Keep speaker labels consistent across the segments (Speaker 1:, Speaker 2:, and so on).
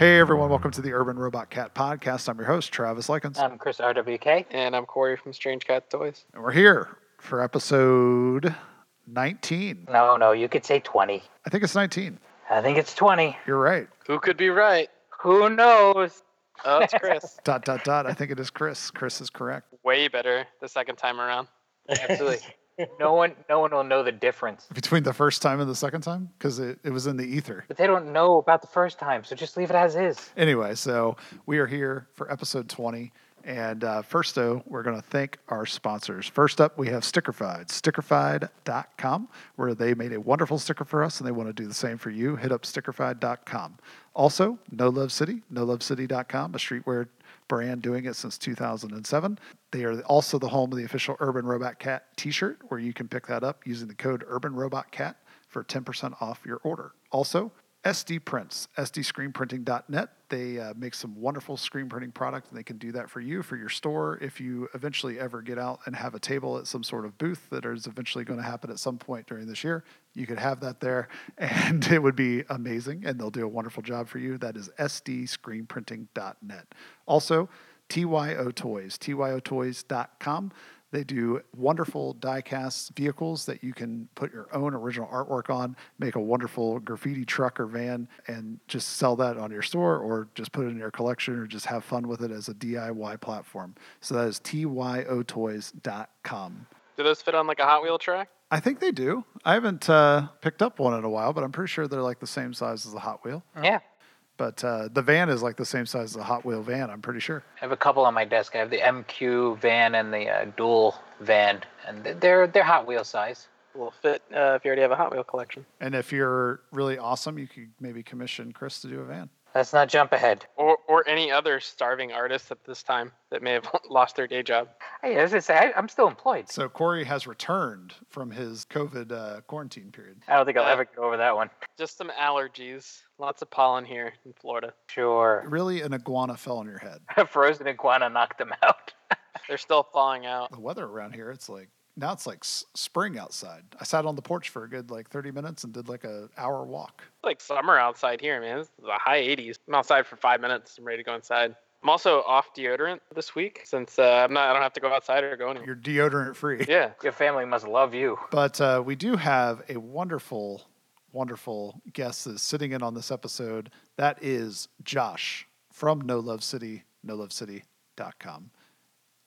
Speaker 1: Hey everyone, welcome to the Urban Robot Cat Podcast. I'm your host, Travis Likens.
Speaker 2: I'm Chris RWK.
Speaker 3: And I'm Corey from Strange Cat Toys.
Speaker 1: and we're here for episode 19.
Speaker 2: No, no, you could say 20.
Speaker 1: I think it's 19.
Speaker 2: I think it's 20.
Speaker 1: You're right.
Speaker 3: Who could be right?
Speaker 2: Who knows?
Speaker 3: Oh, it's Chris.
Speaker 1: Dot, dot, dot. I think it is Chris. Chris is correct.
Speaker 3: Way better the second time around.
Speaker 2: Absolutely. No one, no one will know the difference.
Speaker 1: Between the first time and the second time, because it, it was in the ether.
Speaker 2: But they don't know about the first time, so just leave it as is.
Speaker 1: Anyway, so we are here for episode 20. And uh, first, though, we're going to thank our sponsors. First up, we have Stickerfied, stickerfied.com, where they made a wonderful sticker for us and they want to do the same for you. Hit up stickerfied.com. Also, No Love City, nolovecity.com, a streetwear brand doing it since 2007. They are also the home of the official Urban Robot Cat t shirt, where you can pick that up using the code Urban Robot Cat for 10% off your order. Also, SD Prints, sdscreenprinting.net. They uh, make some wonderful screen printing product, and they can do that for you, for your store. If you eventually ever get out and have a table at some sort of booth that is eventually going to happen at some point during this year, you could have that there, and it would be amazing, and they'll do a wonderful job for you. That is sdscreenprinting.net. Also, TYO Toys, tyotoys.com. They do wonderful die-cast vehicles that you can put your own original artwork on, make a wonderful graffiti truck or van, and just sell that on your store or just put it in your collection or just have fun with it as a DIY platform. So that is tyotoys.com.
Speaker 3: Do those fit on like a Hot Wheel track?
Speaker 1: I think they do. I haven't uh, picked up one in a while, but I'm pretty sure they're like the same size as the Hot Wheel.
Speaker 2: Yeah.
Speaker 1: But uh, the van is like the same size as a Hot Wheel van, I'm pretty sure.
Speaker 2: I have a couple on my desk. I have the MQ van and the uh, dual van, and they're they're Hot Wheel size.
Speaker 3: Will fit uh, if you already have a Hot Wheel collection.
Speaker 1: And if you're really awesome, you could maybe commission Chris to do a van.
Speaker 2: Let's not jump ahead.
Speaker 3: Or, or any other starving artists at this time that may have lost their day job.
Speaker 2: Hey, as I say, I, I'm still employed.
Speaker 1: So Corey has returned from his COVID uh, quarantine period.
Speaker 2: I don't think I'll
Speaker 3: Uh,
Speaker 2: ever get over that one.
Speaker 3: Just some allergies. Lots of pollen here in Florida.
Speaker 2: Sure.
Speaker 1: Really, an iguana fell on your head.
Speaker 2: A frozen iguana knocked them out.
Speaker 3: They're still thawing out.
Speaker 1: The weather around here, it's like now it's like spring outside. I sat on the porch for a good like 30 minutes and did like a hour walk.
Speaker 3: It's like summer outside here, man. It's the high 80s. I'm outside for five minutes. I'm ready to go inside. I'm also off deodorant this week since uh, I'm not. I don't have to go outside or go anywhere.
Speaker 1: You're deodorant free.
Speaker 3: Yeah.
Speaker 2: Your family must love you.
Speaker 1: But uh, we do have a wonderful, wonderful guest that's sitting in on this episode. That is Josh from No Love City, nolovecity.com.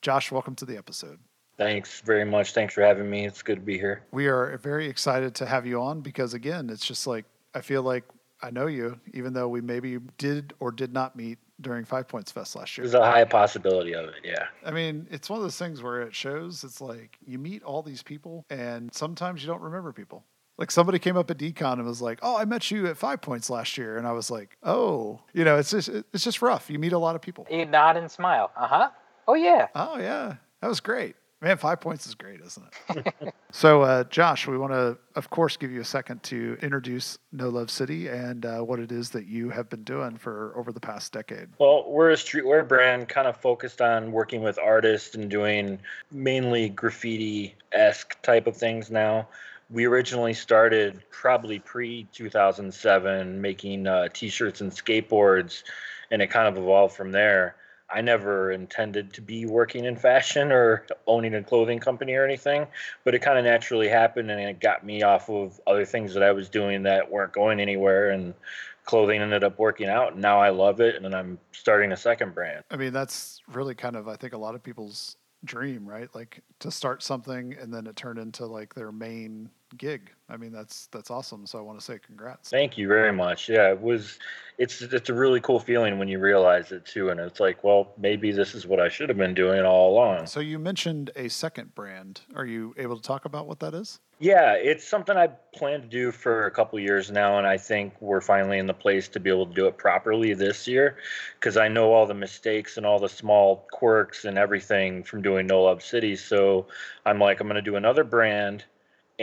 Speaker 1: Josh, welcome to the episode.
Speaker 4: Thanks very much. Thanks for having me. It's good to be here.
Speaker 1: We are very excited to have you on because, again, it's just like I feel like I know you, even though we maybe did or did not meet during Five Points Fest last year.
Speaker 4: There's a high possibility of it. Yeah.
Speaker 1: I mean, it's one of those things where it shows it's like you meet all these people and sometimes you don't remember people. Like somebody came up at DCon and was like, "Oh, I met you at Five Points last year," and I was like, "Oh, you know, it's just it's just rough. You meet a lot of people."
Speaker 2: You nod and smile. Uh huh. Oh yeah.
Speaker 1: Oh yeah, that was great. Man, Five Points is great, isn't it? so, uh, Josh, we want to, of course, give you a second to introduce No Love City and uh, what it is that you have been doing for over the past decade.
Speaker 4: Well, we're a streetwear brand kind of focused on working with artists and doing mainly graffiti esque type of things now. We originally started probably pre 2007 making uh, t shirts and skateboards, and it kind of evolved from there. I never intended to be working in fashion or owning a clothing company or anything, but it kind of naturally happened and it got me off of other things that I was doing that weren't going anywhere and clothing ended up working out and now I love it and then I'm starting a second brand.
Speaker 1: I mean, that's really kind of, I think, a lot of people's dream, right? Like to start something and then it turned into like their main gig. I mean, that's that's awesome. So I want to say congrats.
Speaker 4: Thank you very much. Yeah, it was it's it's a really cool feeling when you realize it too and it's like, well, maybe this is what I should have been doing all along.
Speaker 1: So you mentioned a second brand. Are you able to talk about what that is?
Speaker 4: Yeah, it's something I plan to do for a couple years now, and I think we're finally in the place to be able to do it properly this year because I know all the mistakes and all the small quirks and everything from doing No Love City. So I'm like, I'm going to do another brand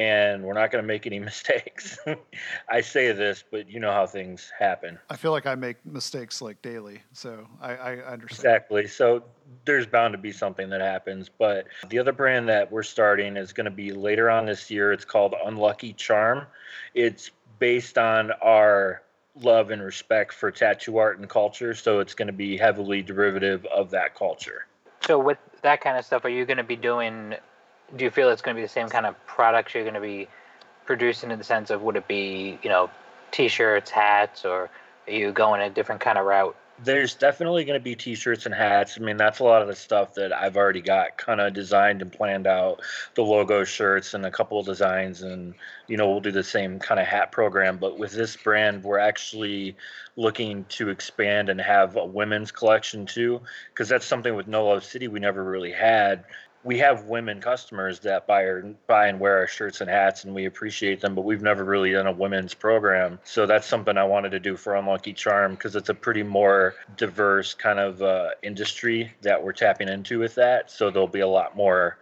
Speaker 4: and we're not going to make any mistakes. I say this, but you know how things happen.
Speaker 1: I feel like I make mistakes like daily, so I, I understand.
Speaker 4: Exactly. So there's bound to be something that happens. But the other brand that we're starting is going to be later on this year. It's called Unlucky Charm. It's based on our love and respect for tattoo art and culture, so it's going to be heavily derivative of that culture.
Speaker 2: So with that kind of stuff, are you going to be doing? Do you feel it's going to be the same kind of products you're going to be producing in the sense of would it be you know t-shirts, hats, or are you going a different kind of route?
Speaker 4: There's definitely going to be t-shirts and hats. I mean, that's a lot of the stuff that I've already got kind of designed and planned out. The logo shirts and a couple of designs, and you know, we'll do the same kind of hat program. But with this brand, we're actually looking to expand and have a women's collection too, because that's something with No Love City we never really had we have women customers that buy or buy and wear our shirts and hats and we appreciate them but we've never really done a women's program. So that's something i wanted to do for unlucky charm because it's a pretty more diverse kind of uh, industry that we're tapping into with that. So there'll be a lot more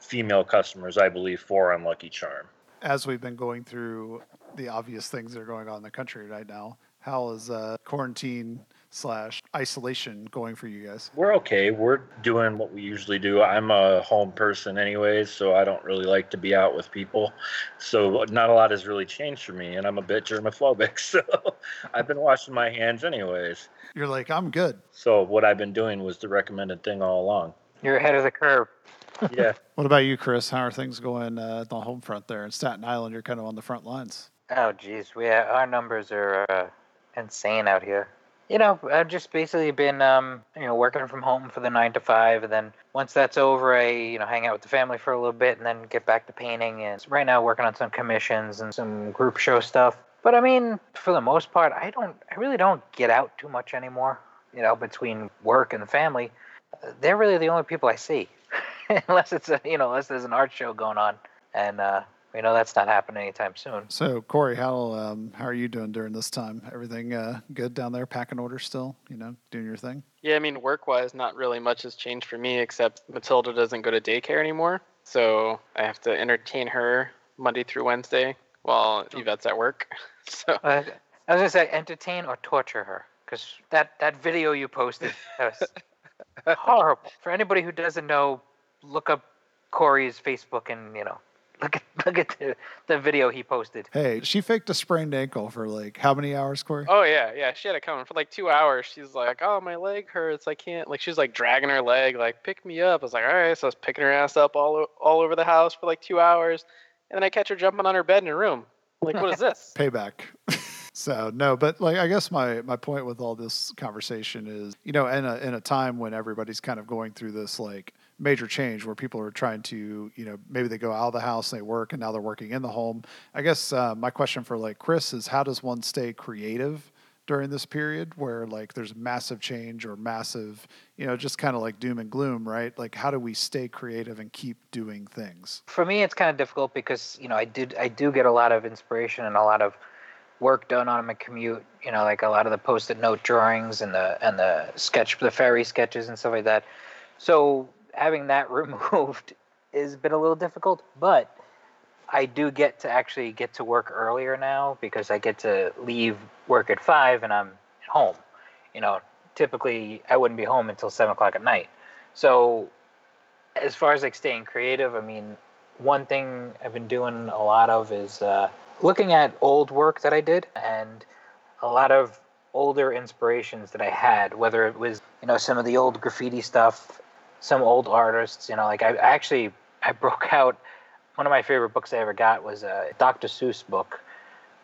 Speaker 4: female customers i believe for unlucky charm.
Speaker 1: As we've been going through the obvious things that are going on in the country right now how is uh, quarantine slash isolation going for you guys?
Speaker 4: We're okay. We're doing what we usually do. I'm a home person anyways, so I don't really like to be out with people. So not a lot has really changed for me, and I'm a bit germophobic. So I've been washing my hands anyways.
Speaker 1: You're like, I'm good.
Speaker 4: So what I've been doing was the recommended thing all along.
Speaker 2: You're ahead of the curve.
Speaker 4: yeah.
Speaker 1: What about you, Chris? How are things going uh, at the home front there in Staten Island? You're kind of on the front lines.
Speaker 2: Oh, geez, we our numbers are uh, insane out here. You know, I've just basically been, um, you know, working from home for the nine to five, and then once that's over, I, you know, hang out with the family for a little bit, and then get back to painting. And right now, working on some commissions and some group show stuff. But I mean, for the most part, I don't, I really don't get out too much anymore. You know, between work and the family, they're really the only people I see, unless it's a, you know, unless there's an art show going on, and uh, we know that's not happening anytime soon.
Speaker 1: So, Corey, how um, how are you doing during this time? Everything uh, good down there? Packing orders still? You know, doing your thing?
Speaker 3: Yeah, I mean, work wise, not really much has changed for me except Matilda doesn't go to daycare anymore, so I have to entertain her Monday through Wednesday while Yvette's at work. So
Speaker 2: uh, I was gonna say entertain or torture her because that that video you posted was horrible. For anybody who doesn't know, look up Corey's Facebook and you know Look at look at the, the video he posted.
Speaker 1: Hey, she faked a sprained ankle for like how many hours, Corey?
Speaker 3: Oh yeah, yeah. She had it coming for like two hours. She's like, "Oh, my leg hurts. I can't." Like she's like dragging her leg, like pick me up. I was like, "All right." So I was picking her ass up all all over the house for like two hours, and then I catch her jumping on her bed in her room. I'm like, what is this?
Speaker 1: Payback. So no, but like I guess my my point with all this conversation is, you know, in a in a time when everybody's kind of going through this like major change where people are trying to, you know, maybe they go out of the house and they work and now they're working in the home. I guess uh, my question for like Chris is how does one stay creative during this period where like there's massive change or massive, you know, just kind of like doom and gloom, right? Like how do we stay creative and keep doing things?
Speaker 2: For me it's kind of difficult because, you know, I did I do get a lot of inspiration and a lot of work done on my commute. You know, like a lot of the post-it note drawings and the and the sketch, the fairy sketches and stuff like that. So having that removed has been a little difficult, but I do get to actually get to work earlier now because I get to leave work at five and I'm home. You know, typically I wouldn't be home until seven o'clock at night. So, as far as like staying creative, I mean, one thing I've been doing a lot of is uh, looking at old work that I did and a lot of older inspirations that I had, whether it was, you know, some of the old graffiti stuff, some old artists, you know, like I actually I broke out one of my favorite books I ever got was a Dr. Seuss book,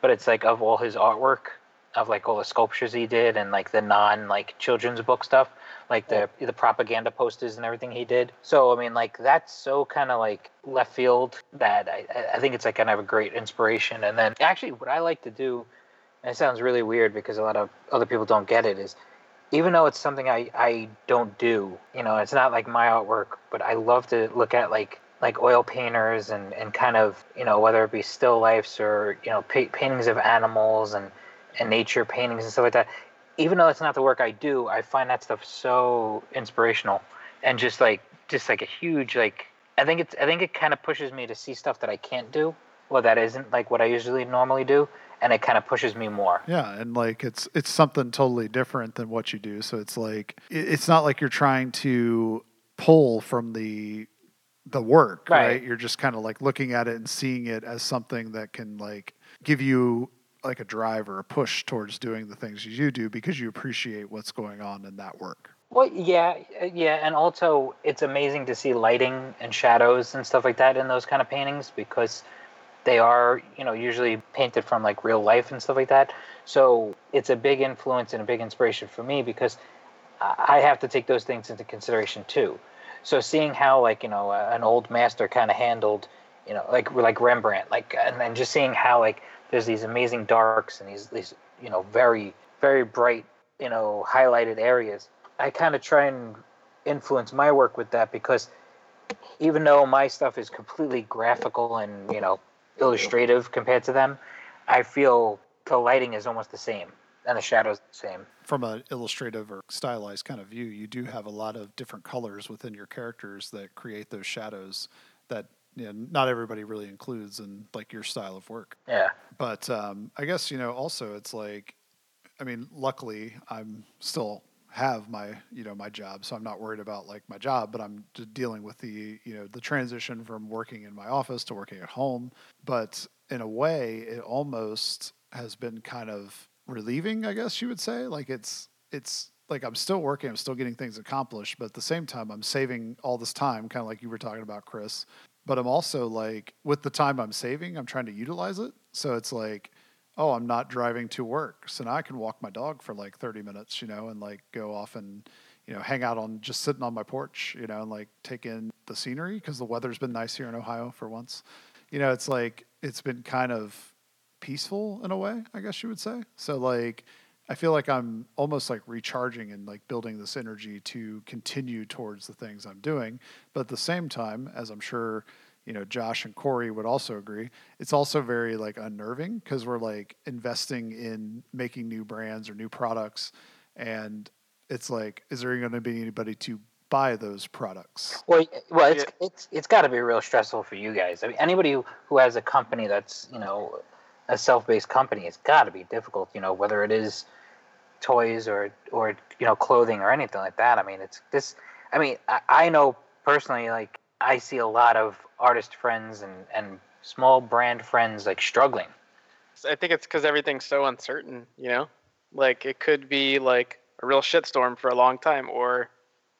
Speaker 2: but it's like of all his artwork of like all the sculptures he did and like the non like children's book stuff like the the propaganda posters and everything he did. So I mean, like that's so kind of like left field that I I think it's like kind of a great inspiration. And then actually, what I like to do, and it sounds really weird because a lot of other people don't get it, is even though it's something I I don't do, you know, it's not like my artwork, but I love to look at like like oil painters and, and kind of you know whether it be still lifes or you know pa- paintings of animals and and nature paintings and stuff like that. Even though it's not the work I do, I find that stuff so inspirational and just like just like a huge like I think it's I think it kind of pushes me to see stuff that I can't do well that isn't like what I usually normally do and it kind of pushes me more.
Speaker 1: Yeah, and like it's it's something totally different than what you do. So it's like it's not like you're trying to pull from the the work, right? right? You're just kind of like looking at it and seeing it as something that can like give you like a drive or a push towards doing the things you do because you appreciate what's going on in that work.
Speaker 2: Well, yeah, uh, yeah, and also it's amazing to see lighting and shadows and stuff like that in those kind of paintings because they are, you know, usually painted from like real life and stuff like that. So it's a big influence and a big inspiration for me because I have to take those things into consideration too. So seeing how like you know an old master kind of handled, you know, like like Rembrandt, like and then just seeing how like there's these amazing darks and these these you know very very bright you know highlighted areas. I kind of try and influence my work with that because even though my stuff is completely graphical and you know illustrative compared to them, I feel the lighting is almost the same and the shadows the same.
Speaker 1: From an illustrative or stylized kind of view, you do have a lot of different colors within your characters that create those shadows that you know, not everybody really includes in like your style of work.
Speaker 2: Yeah.
Speaker 1: But um, I guess you know also it's like, I mean, luckily I'm still have my you know my job, so I'm not worried about like my job, but I'm dealing with the you know the transition from working in my office to working at home. But in a way, it almost has been kind of relieving, I guess you would say. Like it's it's like I'm still working, I'm still getting things accomplished, but at the same time I'm saving all this time, kind of like you were talking about, Chris. But I'm also like with the time I'm saving, I'm trying to utilize it. So it's like, oh, I'm not driving to work. So now I can walk my dog for like 30 minutes, you know, and like go off and you know, hang out on just sitting on my porch, you know, and like take in the scenery because the weather's been nice here in Ohio for once. You know, it's like it's been kind of peaceful in a way, I guess you would say. So like I feel like I'm almost like recharging and like building this energy to continue towards the things I'm doing. But at the same time, as I'm sure, you know, Josh and Corey would also agree, it's also very like unnerving because we're like investing in making new brands or new products. And it's like, is there going to be anybody to buy those products?
Speaker 2: Well, well, it's yeah. it's it's got to be real stressful for you guys. I mean, anybody who, who has a company that's you know a self-based company, it's got to be difficult. You know, whether it is toys or or you know clothing or anything like that. I mean, it's this. I mean, I, I know personally, like I see a lot of artist friends and and small brand friends like struggling.
Speaker 3: I think it's because everything's so uncertain. You know, like it could be like a real shitstorm for a long time, or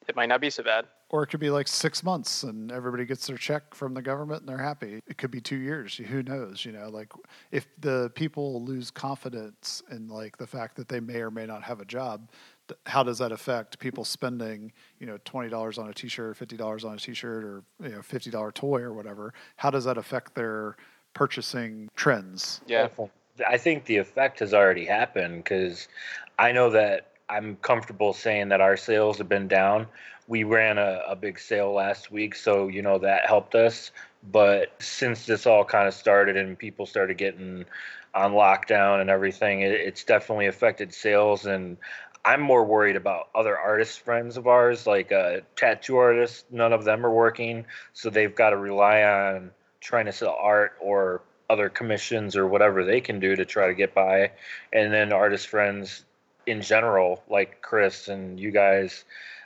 Speaker 3: it might not be so bad
Speaker 1: or it could be like six months and everybody gets their check from the government and they're happy. It could be two years. Who knows? You know, like if the people lose confidence in like the fact that they may or may not have a job, how does that affect people spending, you know, twenty dollars on a T-shirt, fifty dollars on a T-shirt, or you know, fifty dollar toy or whatever? How does that affect their purchasing trends?
Speaker 3: Yeah,
Speaker 4: I think the effect has already happened because I know that I'm comfortable saying that our sales have been down we ran a, a big sale last week, so you know that helped us. But since this all kind of started and people started getting on lockdown and everything, it, it's definitely affected sales. And I'm more worried about other artist friends of ours, like uh, tattoo artists. None of them are working, so they've got to rely on trying to sell art or other commissions or whatever they can do to try to get by. And then artist friends in general, like Chris and you guys,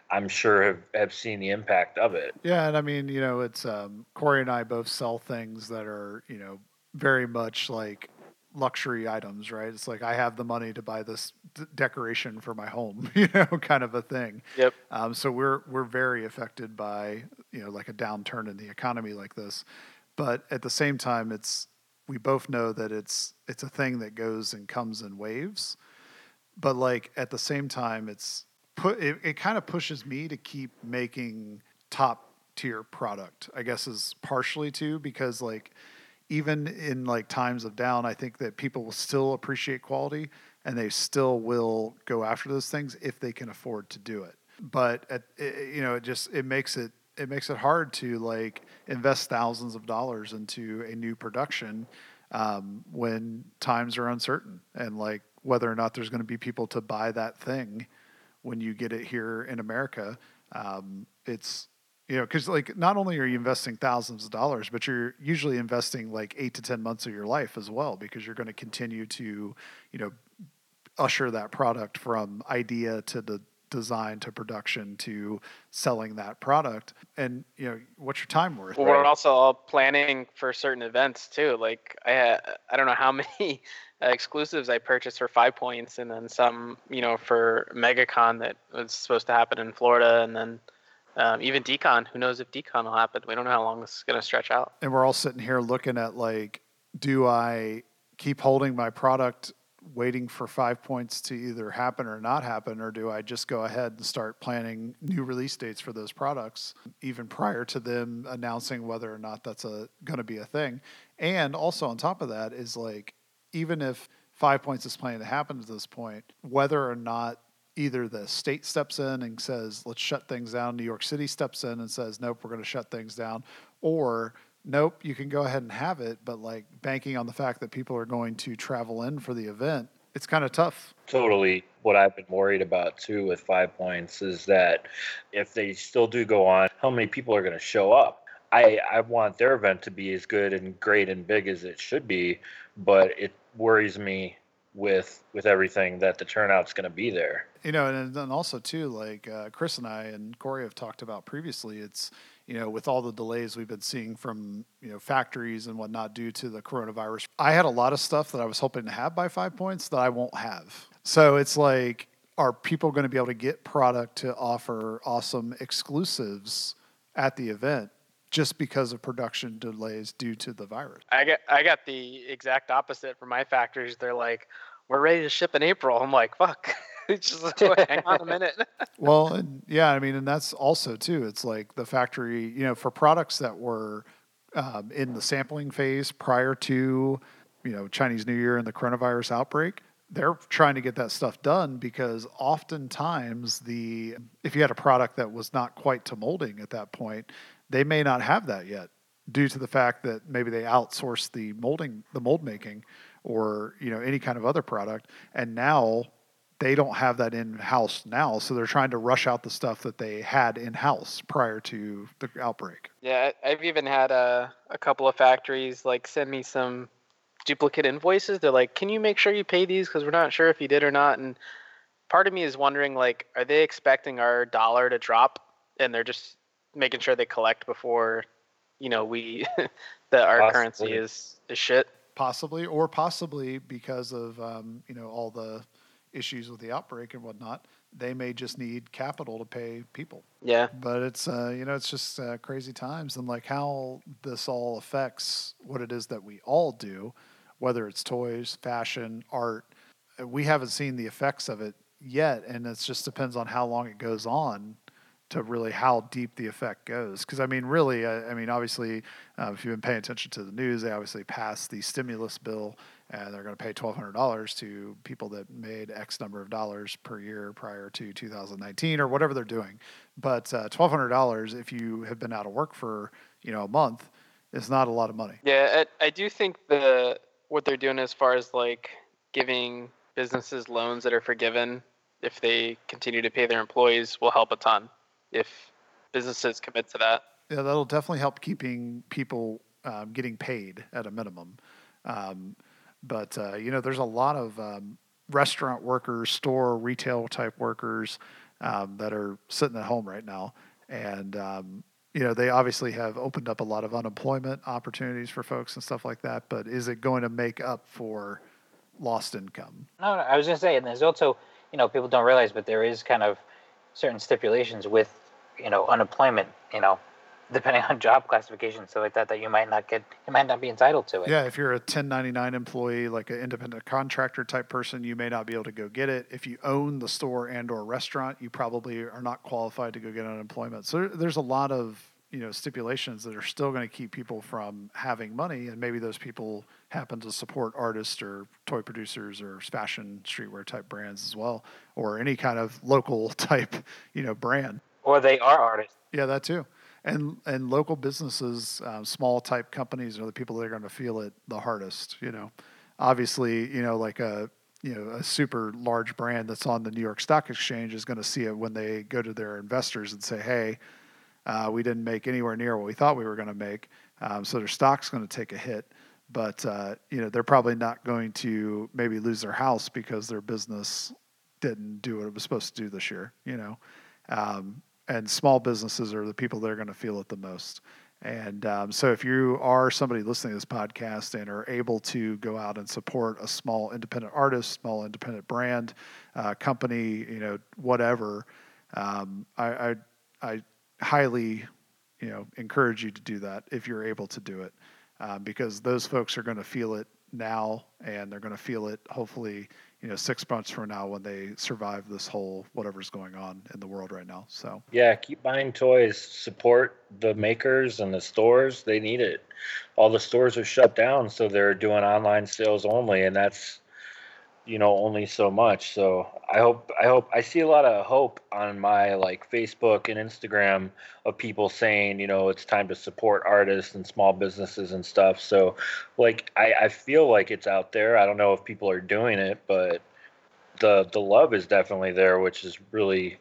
Speaker 4: I'm sure have, have seen the impact of it.
Speaker 1: Yeah, and I mean, you know, it's um, Corey and I both sell things that are, you know, very much like luxury items, right? It's like I have the money to buy this d- decoration for my home, you know, kind of a thing.
Speaker 3: Yep.
Speaker 1: Um, so we're we're very affected by you know like a downturn in the economy like this, but at the same time, it's we both know that it's it's a thing that goes and comes in waves, but like at the same time, it's put it, it kind of pushes me to keep making top tier product i guess is partially too because like even in like times of down i think that people will still appreciate quality and they still will go after those things if they can afford to do it but at, it, you know it just it makes it it makes it hard to like invest thousands of dollars into a new production um, when times are uncertain and like whether or not there's going to be people to buy that thing when you get it here in America. Um, it's you know because like not only are you investing thousands of dollars, but you're usually investing like eight to ten months of your life as well because you're going to continue to you know usher that product from idea to the design to production to selling that product. And you know, what's your time worth?
Speaker 3: Well, we're also all planning for certain events too. Like I, I don't know how many uh, exclusives I purchased for Five Points, and then some, you know, for MegaCon that was supposed to happen in Florida, and then um, even DCon. Who knows if DCon will happen? We don't know how long this is going to stretch out.
Speaker 1: And we're all sitting here looking at like, do I keep holding my product waiting for five points to either happen or not happen, or do I just go ahead and start planning new release dates for those products even prior to them announcing whether or not that's a going to be a thing? And also on top of that is like even if five points is planning to happen at this point, whether or not either the state steps in and says let's shut things down, New York City steps in and says nope, we're going to shut things down, or nope, you can go ahead and have it, but like banking on the fact that people are going to travel in for the event, it's kind of tough.
Speaker 4: Totally. What I've been worried about too with Five Points is that if they still do go on, how many people are going to show up? I, I want their event to be as good and great and big as it should be, but it worries me with with everything that the turnout's going to be there.
Speaker 1: You know, and then also too, like uh, Chris and I and Corey have talked about previously, it's you know, with all the delays we've been seeing from, you know, factories and whatnot due to the coronavirus, I had a lot of stuff that I was hoping to have by five points that I won't have. So it's like, are people going to be able to get product to offer awesome exclusives at the event just because of production delays due to the virus?
Speaker 3: I got I got the exact opposite from my factories. They're like, we're ready to ship in April. I'm like, fuck. just hang on a minute.
Speaker 1: well, and yeah, I mean, and that's also too. It's like the factory, you know, for products that were um, in the sampling phase prior to, you know, Chinese New Year and the coronavirus outbreak. They're trying to get that stuff done because oftentimes the if you had a product that was not quite to molding at that point, they may not have that yet due to the fact that maybe they outsourced the molding the mold making or you know any kind of other product and now they don't have that in house now, so they're trying to rush out the stuff that they had in house prior to the outbreak.
Speaker 3: Yeah, I've even had a, a couple of factories like send me some duplicate invoices. They're like, "Can you make sure you pay these because we're not sure if you did or not?" And part of me is wondering, like, are they expecting our dollar to drop, and they're just making sure they collect before, you know, we that our possibly. currency is is shit.
Speaker 1: Possibly, or possibly because of um, you know all the issues with the outbreak and whatnot, they may just need capital to pay people.
Speaker 3: Yeah.
Speaker 1: But it's uh, you know it's just uh, crazy times and like how this all affects what it is that we all do, whether it's toys, fashion, art. Uh, we haven't seen the effects of it yet, and it just depends on how long it goes on to really how deep the effect goes. Because I mean, really, I, I mean, obviously, uh, if you've been paying attention to the news, they obviously passed the stimulus bill, and they're going to pay twelve hundred dollars to people that made X number of dollars per year prior to 2019 or whatever they're doing. But uh, twelve hundred dollars, if you have been out of work for you know a month, is not a lot of money.
Speaker 3: Yeah, I, I do think the what they're doing as far as like giving businesses loans that are forgiven if they continue to pay their employees will help a ton if businesses commit to that.
Speaker 1: Yeah, that'll definitely help keeping people um, getting paid at a minimum. Um, but uh, you know, there's a lot of um, restaurant workers, store retail type workers um, that are sitting at home right now, and um, you know, they obviously have opened up a lot of unemployment opportunities for folks and stuff like that. But is it going to make up for lost income?
Speaker 2: No, no I was going to say, and there's also, you know, people don't realize, but there is kind of certain stipulations with you know unemployment you know depending on job classification stuff like that that you might not get you might not be entitled to it.
Speaker 1: Yeah if you're a 1099 employee like an independent contractor type person you may not be able to go get it. If you own the store and or restaurant you probably are not qualified to go get unemployment. So there's a lot of you know stipulations that are still going to keep people from having money and maybe those people happen to support artists or toy producers or fashion streetwear type brands as well or any kind of local type you know brand
Speaker 2: or they are artists
Speaker 1: yeah that too and and local businesses um, small type companies are the people that are going to feel it the hardest you know obviously you know like a you know a super large brand that's on the new york stock exchange is going to see it when they go to their investors and say hey uh, we didn't make anywhere near what we thought we were going to make, um, so their stock's going to take a hit. But uh, you know they're probably not going to maybe lose their house because their business didn't do what it was supposed to do this year. You know, um, and small businesses are the people that are going to feel it the most. And um, so, if you are somebody listening to this podcast and are able to go out and support a small independent artist, small independent brand, uh, company, you know, whatever, um, I, I, I highly, you know, encourage you to do that if you're able to do it, um, because those folks are going to feel it now, and they're going to feel it hopefully you know six months from now when they survive this whole whatever's going on in the world right now so.
Speaker 4: Yeah keep buying toys support the makers and the stores they need it. All the stores are shut down so they're doing online sales only and that's you know only so much. So i hope i hope i see a lot of hope on my like facebook and instagram of people saying you know it's time to support artists and small businesses and stuff. So like i i feel like it's out there. I don't know if people are doing it but the the love is definitely there which is really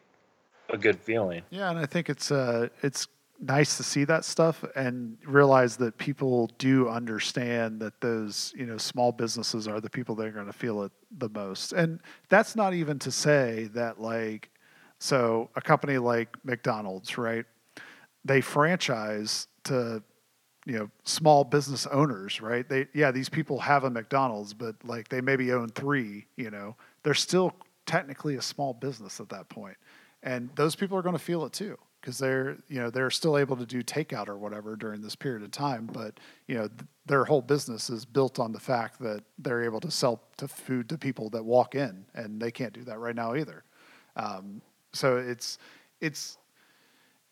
Speaker 4: a good feeling.
Speaker 1: Yeah and i think it's uh it's nice to see that stuff and realize that people do understand that those you know small businesses are the people that are going to feel it the most. And that's not even to say that like so a company like mcdonald's right they franchise to you know small business owners right? They yeah these people have a mcdonald's but like they maybe own three you know? They're still technically a small business at that point and those people are going to feel it too because they're you know they're still able to do takeout or whatever during this period of time but you know th- their whole business is built on the fact that they're able to sell to food to people that walk in and they can't do that right now either. Um, so it's it's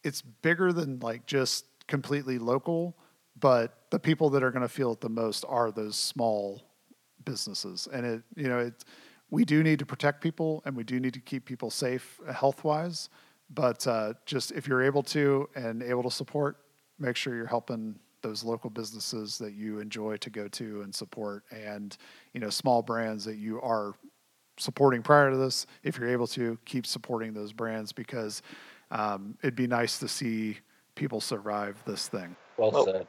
Speaker 1: it's bigger than like just completely local but the people that are going to feel it the most are those small businesses. And it you know it we do need to protect people and we do need to keep people safe health wise but uh, just if you're able to and able to support, make sure you're helping those local businesses that you enjoy to go to and support, and you know small brands that you are supporting prior to this. If you're able to, keep supporting those brands because um, it'd be nice to see people survive this thing.
Speaker 4: Well, well said.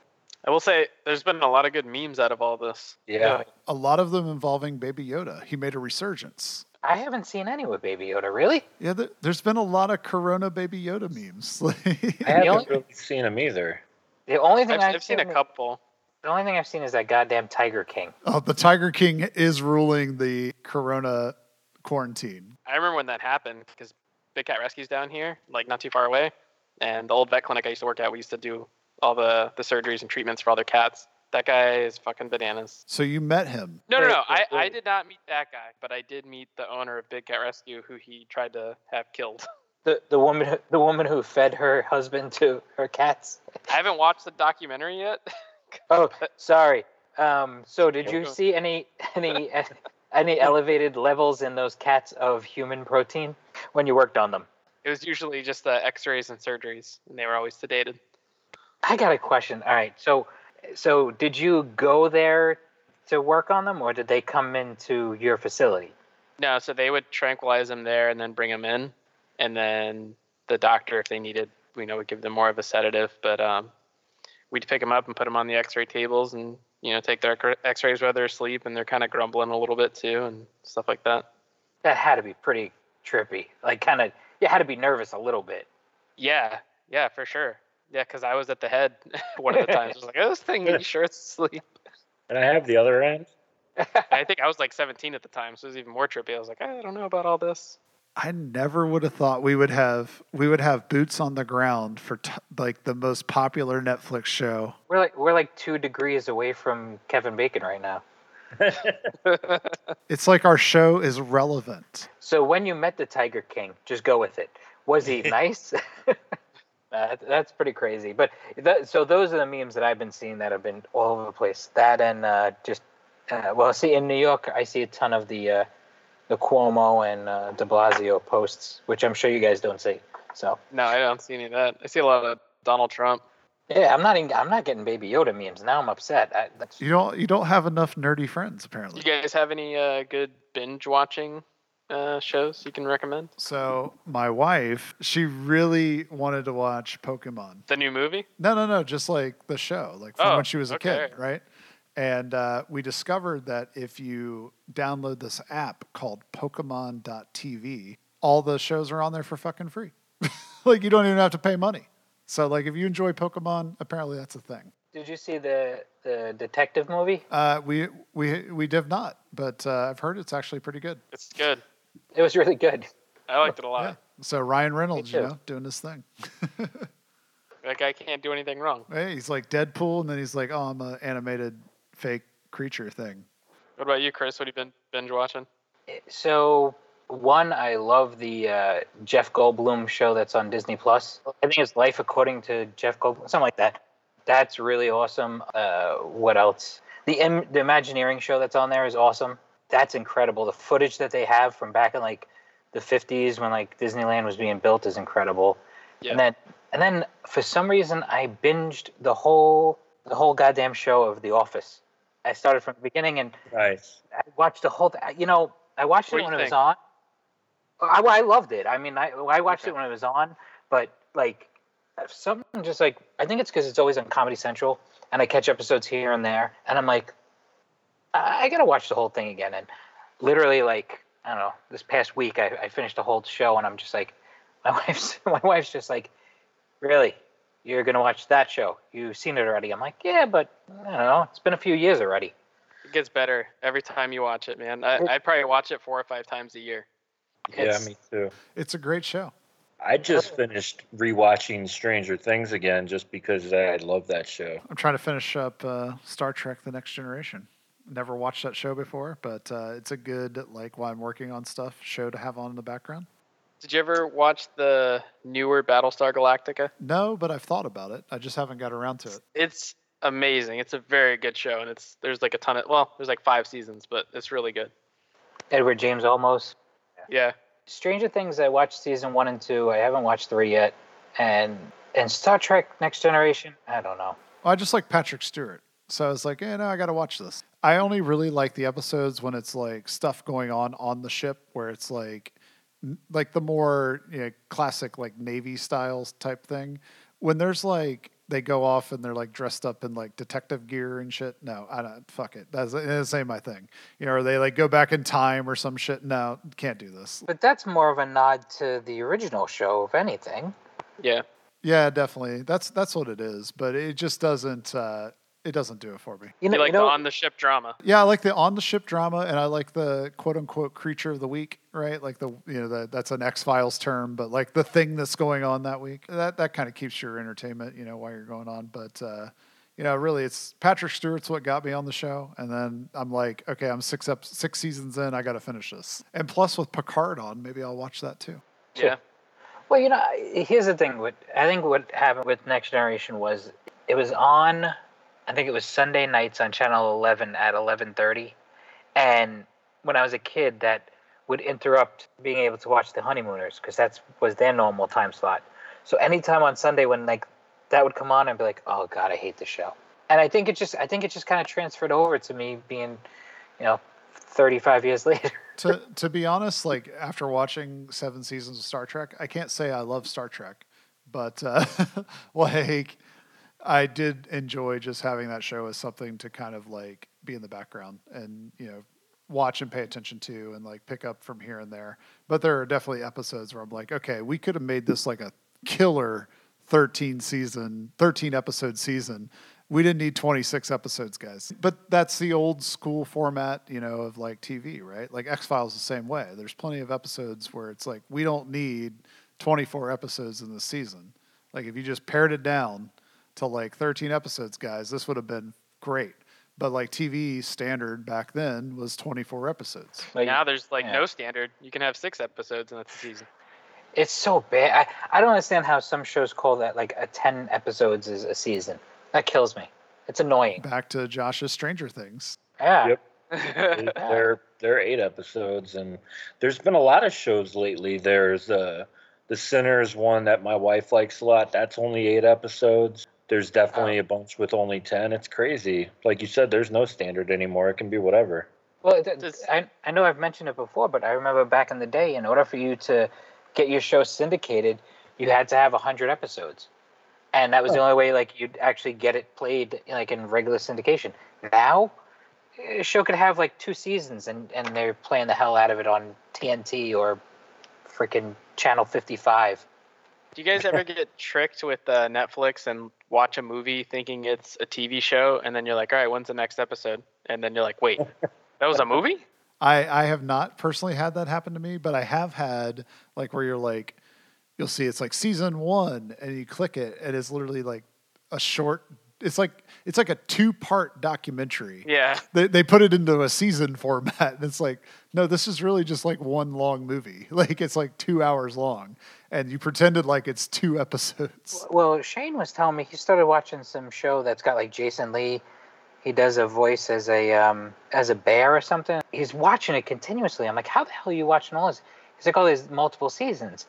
Speaker 3: I will say there's been a lot of good memes out of all this.
Speaker 4: Yeah.
Speaker 1: A lot of them involving Baby Yoda. He made a resurgence.
Speaker 2: I haven't seen any with Baby Yoda. Really?
Speaker 1: Yeah, there, has been a lot of Corona Baby Yoda memes.
Speaker 4: I haven't only, really seen them either.
Speaker 2: The only thing
Speaker 3: I've,
Speaker 2: I've,
Speaker 3: seen, seen, a couple.
Speaker 2: The only thing I've seen is that goddamn Tiger King.
Speaker 1: Oh, the Tiger King is ruling the Corona quarantine.
Speaker 3: I remember when that happened because Big Cat Rescue's down here, like not too far away, and the old vet clinic I used to work at, we used to do all the the surgeries and treatments for all their cats. That guy is fucking bananas.
Speaker 1: So you met him?
Speaker 3: No, no, no. I, I did not meet that guy, but I did meet the owner of Big Cat Rescue, who he tried to have killed.
Speaker 2: The the woman the woman who fed her husband to her cats.
Speaker 3: I haven't watched the documentary yet.
Speaker 2: oh, sorry. Um, so did you see any any any elevated levels in those cats of human protein when you worked on them?
Speaker 3: It was usually just the X-rays and surgeries, and they were always sedated.
Speaker 2: I got a question. All right, so so did you go there to work on them, or did they come into your facility?
Speaker 3: No, so they would tranquilize them there and then bring them in, and then the doctor, if they needed, you know, would give them more of a sedative. But um, we'd pick them up and put them on the X-ray tables, and you know, take their X-rays while they're asleep, and they're kind of grumbling a little bit too, and stuff like that.
Speaker 2: That had to be pretty trippy. Like, kind of, you had to be nervous a little bit.
Speaker 3: Yeah, yeah, for sure. Yeah, because I was at the head one of the times. I was like, oh, this thing, you sure it's asleep?
Speaker 4: And I have the other end.
Speaker 3: I think I was like 17 at the time, so it was even more trippy. I was like, I don't know about all this.
Speaker 1: I never would have thought we would have we would have boots on the ground for t- like the most popular Netflix show.
Speaker 2: We're like we're like two degrees away from Kevin Bacon right now.
Speaker 1: it's like our show is relevant.
Speaker 2: So when you met the Tiger King, just go with it. Was he nice? Uh, that's pretty crazy. But that, so those are the memes that I've been seeing that have been all over the place. That and uh, just uh, well, see in New York, I see a ton of the uh, the Cuomo and uh, De Blasio posts, which I'm sure you guys don't see. So
Speaker 3: no, I don't see any of that. I see a lot of Donald Trump.
Speaker 2: Yeah, I'm not. Even, I'm not getting Baby Yoda memes now. I'm upset. I,
Speaker 1: you don't. You don't have enough nerdy friends, apparently.
Speaker 3: You guys have any uh, good binge watching uh, shows you can recommend?
Speaker 1: So my wife, she really wanted to watch Pokemon.
Speaker 3: The new movie?
Speaker 1: No, no, no, just like the show, like from oh, when she was a okay. kid, right? And uh, we discovered that if you download this app called Pokemon.tv, all the shows are on there for fucking free. like you don't even have to pay money. So like if you enjoy Pokemon, apparently that's a thing.
Speaker 2: Did you see the the detective movie?
Speaker 1: Uh, we we we did not, but uh, I've heard it's actually pretty good.
Speaker 3: It's good.
Speaker 2: It was really good.
Speaker 3: I liked it a lot.
Speaker 1: Yeah. So Ryan Reynolds, you know, doing this thing.
Speaker 3: That guy can't do anything wrong.
Speaker 1: Hey, he's like Deadpool, and then he's like, "Oh, I'm an animated fake creature thing."
Speaker 3: What about you, Chris? What have you been binge watching?
Speaker 2: So one, I love the uh, Jeff Goldblum show that's on Disney Plus. I think it's Life According to Jeff Goldblum, something like that. That's really awesome. Uh, what else? The Im- the Imagineering show that's on there is awesome. That's incredible. The footage that they have from back in like the 50s when like Disneyland was being built is incredible.
Speaker 3: Yeah.
Speaker 2: And then and then for some reason I binged the whole the whole goddamn show of The Office. I started from the beginning and
Speaker 4: Nice.
Speaker 2: I watched the whole. Th- you know, I watched
Speaker 3: What
Speaker 2: it when
Speaker 3: you
Speaker 2: it was on. I, I loved it. I mean, I I watched
Speaker 3: Okay.
Speaker 2: it when it was on, but like something just like I think it's because it's always on Comedy Central, and I catch episodes here and there, and I'm like, I, I gotta watch the whole thing again. And literally, like I don't know, this past week I, I finished the whole show, and I'm just like, my wife's my wife's just like, really. You're gonna watch that show? You've seen it already. I'm like, yeah, but I don't know. It's been a few years already.
Speaker 3: It gets better every time you watch it, man. I, I'd probably watch it four or five times a year.
Speaker 4: Yeah,
Speaker 2: It's-
Speaker 4: me too.
Speaker 1: It's a great show.
Speaker 4: I just finished rewatching Stranger Things again just because I love that show.
Speaker 1: I'm trying to finish up uh, Star Trek: The Next Generation. Never watched that show before, but uh, it's a good like while I'm working on stuff show to have on in the background.
Speaker 3: Did you ever watch the newer Battlestar Galactica?
Speaker 1: No, but I've thought about it. I just haven't got around to it.
Speaker 3: It's amazing. It's a very good show, and it's there's like a ton of well, there's like five seasons, but it's really good.
Speaker 2: Edward James Olmos.
Speaker 3: Yeah,
Speaker 2: Stranger Things, I watched season one and two. I haven't watched three yet. And and Star Trek Next Generation, I don't know.
Speaker 1: I just like Patrick Stewart, so I was like, eh, no, I got to watch this. I only really like the episodes when it's like stuff going on on the ship, where it's like, like the more you know, classic like Navy styles type thing. When there's like they go off and they're like dressed up in like detective gear and shit. No, I don't. Fuck it. That's that ain't my thing. You know, or they like go back in time or some shit. No, can't do this.
Speaker 2: But that's more of a nod to the original show, if anything.
Speaker 3: yeah.
Speaker 1: Yeah, definitely. That's that's what it is. But it just doesn't. uh It doesn't do it for me.
Speaker 2: You know,
Speaker 3: You like
Speaker 2: you know
Speaker 3: the on the ship drama?
Speaker 1: Yeah, I like the on the ship drama, and I like the quote unquote creature of the week, right? Like the you know the, that's an X Files term, but like the thing that's going on that week. That that kind of keeps your entertainment, you know, while you're going on. But uh, you know, really, it's Patrick Stewart's what got me on the show, and then I'm like, okay, I'm six up six seasons in, I got to finish this. And plus, with Picard on, maybe I'll watch that too.
Speaker 3: Yeah.
Speaker 2: Well, you know, here's the thing. What I think what happened with Next Generation was it was on. I think it was Sunday nights on Channel 11 at 11:30, and when I was a kid, that would interrupt being able to watch the Honeymooners because that was their normal time slot. So anytime on Sunday when like that would come on, I'd be like, "Oh God, I hate the show." And I think it just, I think it just kind of transferred over to me being, you know, 35 years later.
Speaker 1: to to be honest, like after watching seven seasons of Star Trek, I can't say I love Star Trek, but uh, like I did enjoy just having that show as something to kind of like be in the background and you know watch and pay attention to and like pick up from here and there. But there are definitely episodes where I'm like, okay, we could have made this like a killer 13 season, 13 episode season. We didn't need 26 episodes, guys. But that's the old school format, you know, of like TV, right? Like X Files the same way. There's plenty of episodes where it's like we don't need 24 episodes in the season. Like if you just pared it down to like 13 episodes, guys, this would have been great. But like TV standard back then was 24 episodes.
Speaker 2: Like,
Speaker 3: now there's like
Speaker 2: yeah.
Speaker 3: no standard. You can have six episodes and that's a season.
Speaker 2: It's so bad. I, I don't understand how some shows call that like a 10 episodes is a season. That kills me. It's annoying.
Speaker 1: Back to Josh's Stranger Things.
Speaker 2: Yeah.
Speaker 4: Yep. It- They're they're eight episodes, and there's been a lot of shows lately. There's uh, the Sinners one that my wife likes a lot. That's only eight episodes. There's definitely a bunch with only ten. It's crazy. Like you said, there's no standard anymore. It can be whatever.
Speaker 2: Well, th-
Speaker 3: Just-
Speaker 2: I, I know I've mentioned it before, but I remember back in the day, in order for you to get your show syndicated, you had to have 100 episodes. and that was the
Speaker 1: Oh.
Speaker 2: only way like you'd actually get it played like in regular syndication. Now, a show could have like two seasons, and and they're playing the hell out of it on TNT or freaking Channel 55.
Speaker 3: Do you guys ever get tricked with uh, Netflix and watch a movie thinking it's a TV show, and then you're like, all right, when's the next episode? And then you're like, wait, that was a movie?
Speaker 1: I, I have not personally had that happen to me, but I have had like where you're like, you'll see it's like season one, and you click it, and it's literally like a short. It's like it's like a two part documentary.
Speaker 3: Yeah.
Speaker 1: They they put it into a season format, and it's like, no, this is really just like one long movie. Like it's like two hours long, and you pretended like it's two episodes.
Speaker 2: Well, Shane was telling me he started watching some show that's got like Jason Lee. He does a voice as a um, as a bear or something. He's watching it continuously. I'm like, how the hell are you watching all this? He's like, oh, there's multiple seasons.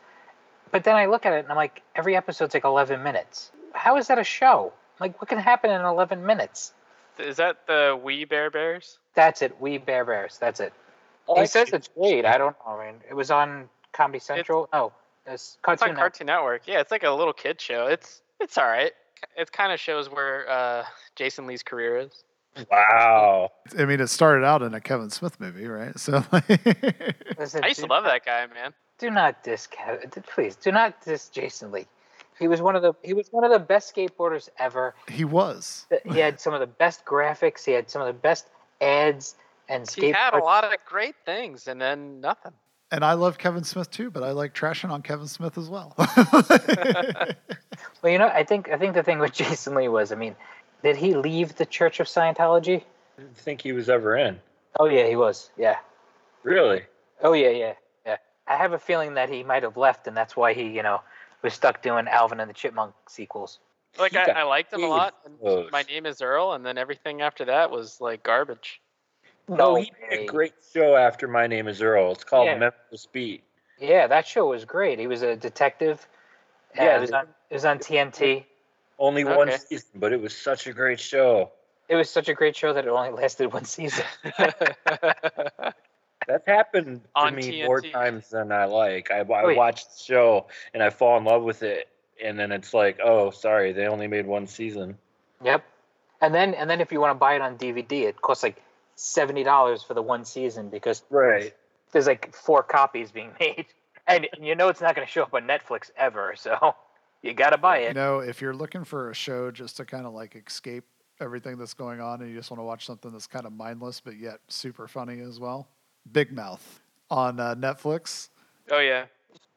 Speaker 2: But then I look at it and I'm like, every episode's like 11 minutes. How is that a show? Like, what can happen in 11 minutes?
Speaker 3: Is that the We Bare Bears?
Speaker 2: That's it. We Bare Bears. That's it.
Speaker 4: Oh,
Speaker 2: he says it's great. I don't know. I mean, it was on Comedy Central. no, it's
Speaker 3: It's
Speaker 2: Cartoon.
Speaker 3: on
Speaker 2: Network.
Speaker 3: Cartoon Network. Yeah, it's like a little kid show. It's it's all right. It kind of shows where uh, Jason Lee's career is.
Speaker 4: Wow.
Speaker 1: I mean, it started out in a Kevin Smith movie, right? So
Speaker 2: Listen,
Speaker 3: I used to love
Speaker 2: not-
Speaker 3: that guy, man.
Speaker 2: Do not diss Kev- Please do not diss Jason Lee. He was one of the he was one of the best skateboarders ever.
Speaker 1: he was.
Speaker 2: He had some of the best graphics. He had some of the best ads and skateboards.
Speaker 3: He had a lot of great things, and then nothing.
Speaker 1: And I love Kevin Smith too, but I like trashing on Kevin Smith as well.
Speaker 2: Well, you know, I think I think the thing with Jason Lee was, I mean, did he leave the Church of Scientology?
Speaker 4: I didn't think he was ever in.
Speaker 2: Oh yeah, he was. Yeah.
Speaker 4: Really?
Speaker 2: Oh yeah, yeah, yeah. I have a feeling that he might have left, and that's why he, you know, was stuck doing Alvin and the Chipmunk sequels.
Speaker 3: Like I,
Speaker 4: got
Speaker 3: I liked him a lot. and. My name is Earl, and then everything after that was like garbage.
Speaker 4: No, oh, he made
Speaker 2: way.
Speaker 4: a great show after My Name is Earl. It's called
Speaker 2: Yeah.
Speaker 4: Memphis Beat.
Speaker 2: Yeah, that show was great. He was a detective. Yeah,
Speaker 4: Yeah,
Speaker 2: it was on it was on TNT.
Speaker 4: Only one season, but it was such a great show.
Speaker 2: It was such a great show that it only lasted one season.
Speaker 4: That's happened to
Speaker 3: On
Speaker 4: me more times than I like. I, I
Speaker 2: Oh,
Speaker 4: watch the show and I fall in love with it, and then it's like, oh, sorry, they only made one season.
Speaker 2: Yep. And then and then if you want to buy it on DVD, it costs like seventy dollars for the one season because
Speaker 4: Right.
Speaker 2: there's like four copies being made, and you know it's not going to show up on Netflix ever, so you got to buy
Speaker 1: you
Speaker 2: it.
Speaker 1: know, if you're looking for a show just to kind of like escape everything that's going on and you just want to watch something that's kind of mindless but yet super funny as well, Big Mouth on uh, Netflix.
Speaker 3: oh yeah.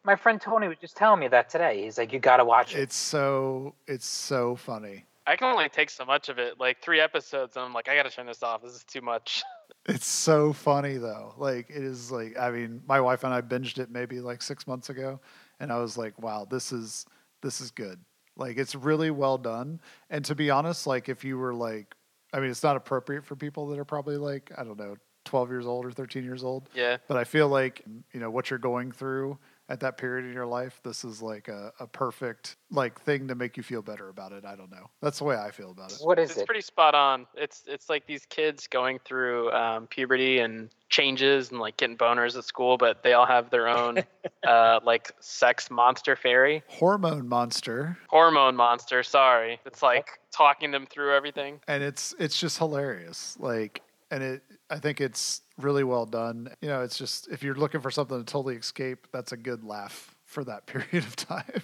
Speaker 2: My friend Tony was just telling me that today. He's like, you got to watch it.
Speaker 1: It's so it's so funny.
Speaker 3: I can only take so much of it. Like three episodes, and I'm like, I gotta turn this off. This is too much.
Speaker 1: It's so funny though. Like it is like I mean, my wife and I binged it maybe like 6 months ago and I was like, "Wow, this is this is good." Like it's really well done. And to be honest, like if you were like I mean, it's not appropriate for people that are probably like, I don't know, 12 years old or 13 years old,
Speaker 3: Yeah.
Speaker 1: but I feel like, you know, what you're going through at that period in your life, this is like a, a perfect like thing to make you feel better about it. I don't know. That's the way I feel about it.
Speaker 2: what is
Speaker 3: it's
Speaker 2: it?
Speaker 3: pretty spot on. It's it's like these kids going through um, puberty and changes and like getting boners at school, but they all have their own uh, like sex monster fairy,
Speaker 1: Hormone monster
Speaker 3: hormone monster. Sorry, it's like talking them through everything.
Speaker 1: and it's it's just hilarious like and it i think it's really well done you know it's just if you're looking for something to totally escape that's a good laugh for that period of time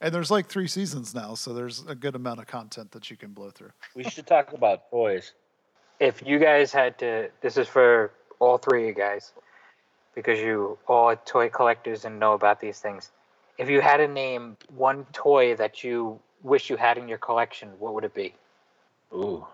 Speaker 1: and there's like three seasons now so there's a good amount of content that you can blow through
Speaker 4: We should talk about toys.
Speaker 2: if you guys had to, this is for all three of you guys, because you all are toy collectors and know about these things. If you had to name one toy that you wish you had in your collection, what would it be?
Speaker 4: Ooh.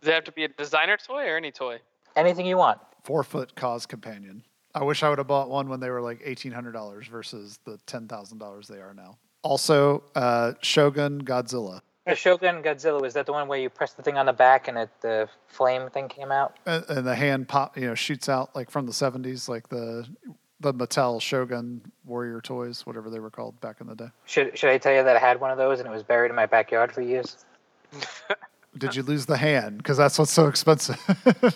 Speaker 3: Does it have to be a designer toy or any toy?
Speaker 2: Anything you want.
Speaker 1: four foot KAWS companion i wish i would have bought one when they were like $1800 versus the $10000 they are now also uh, shogun godzilla
Speaker 2: The Shogun Godzilla was that the one where you press the thing on the back and it, the flame thing came out?
Speaker 1: and, and the hand pop you know shoots out like from the 70s like the the mattel shogun warrior toys whatever they were called back in the day
Speaker 2: Should should I tell you that I had one of those and it was buried in my backyard for years?
Speaker 1: did you lose the hand because that's what's so expensive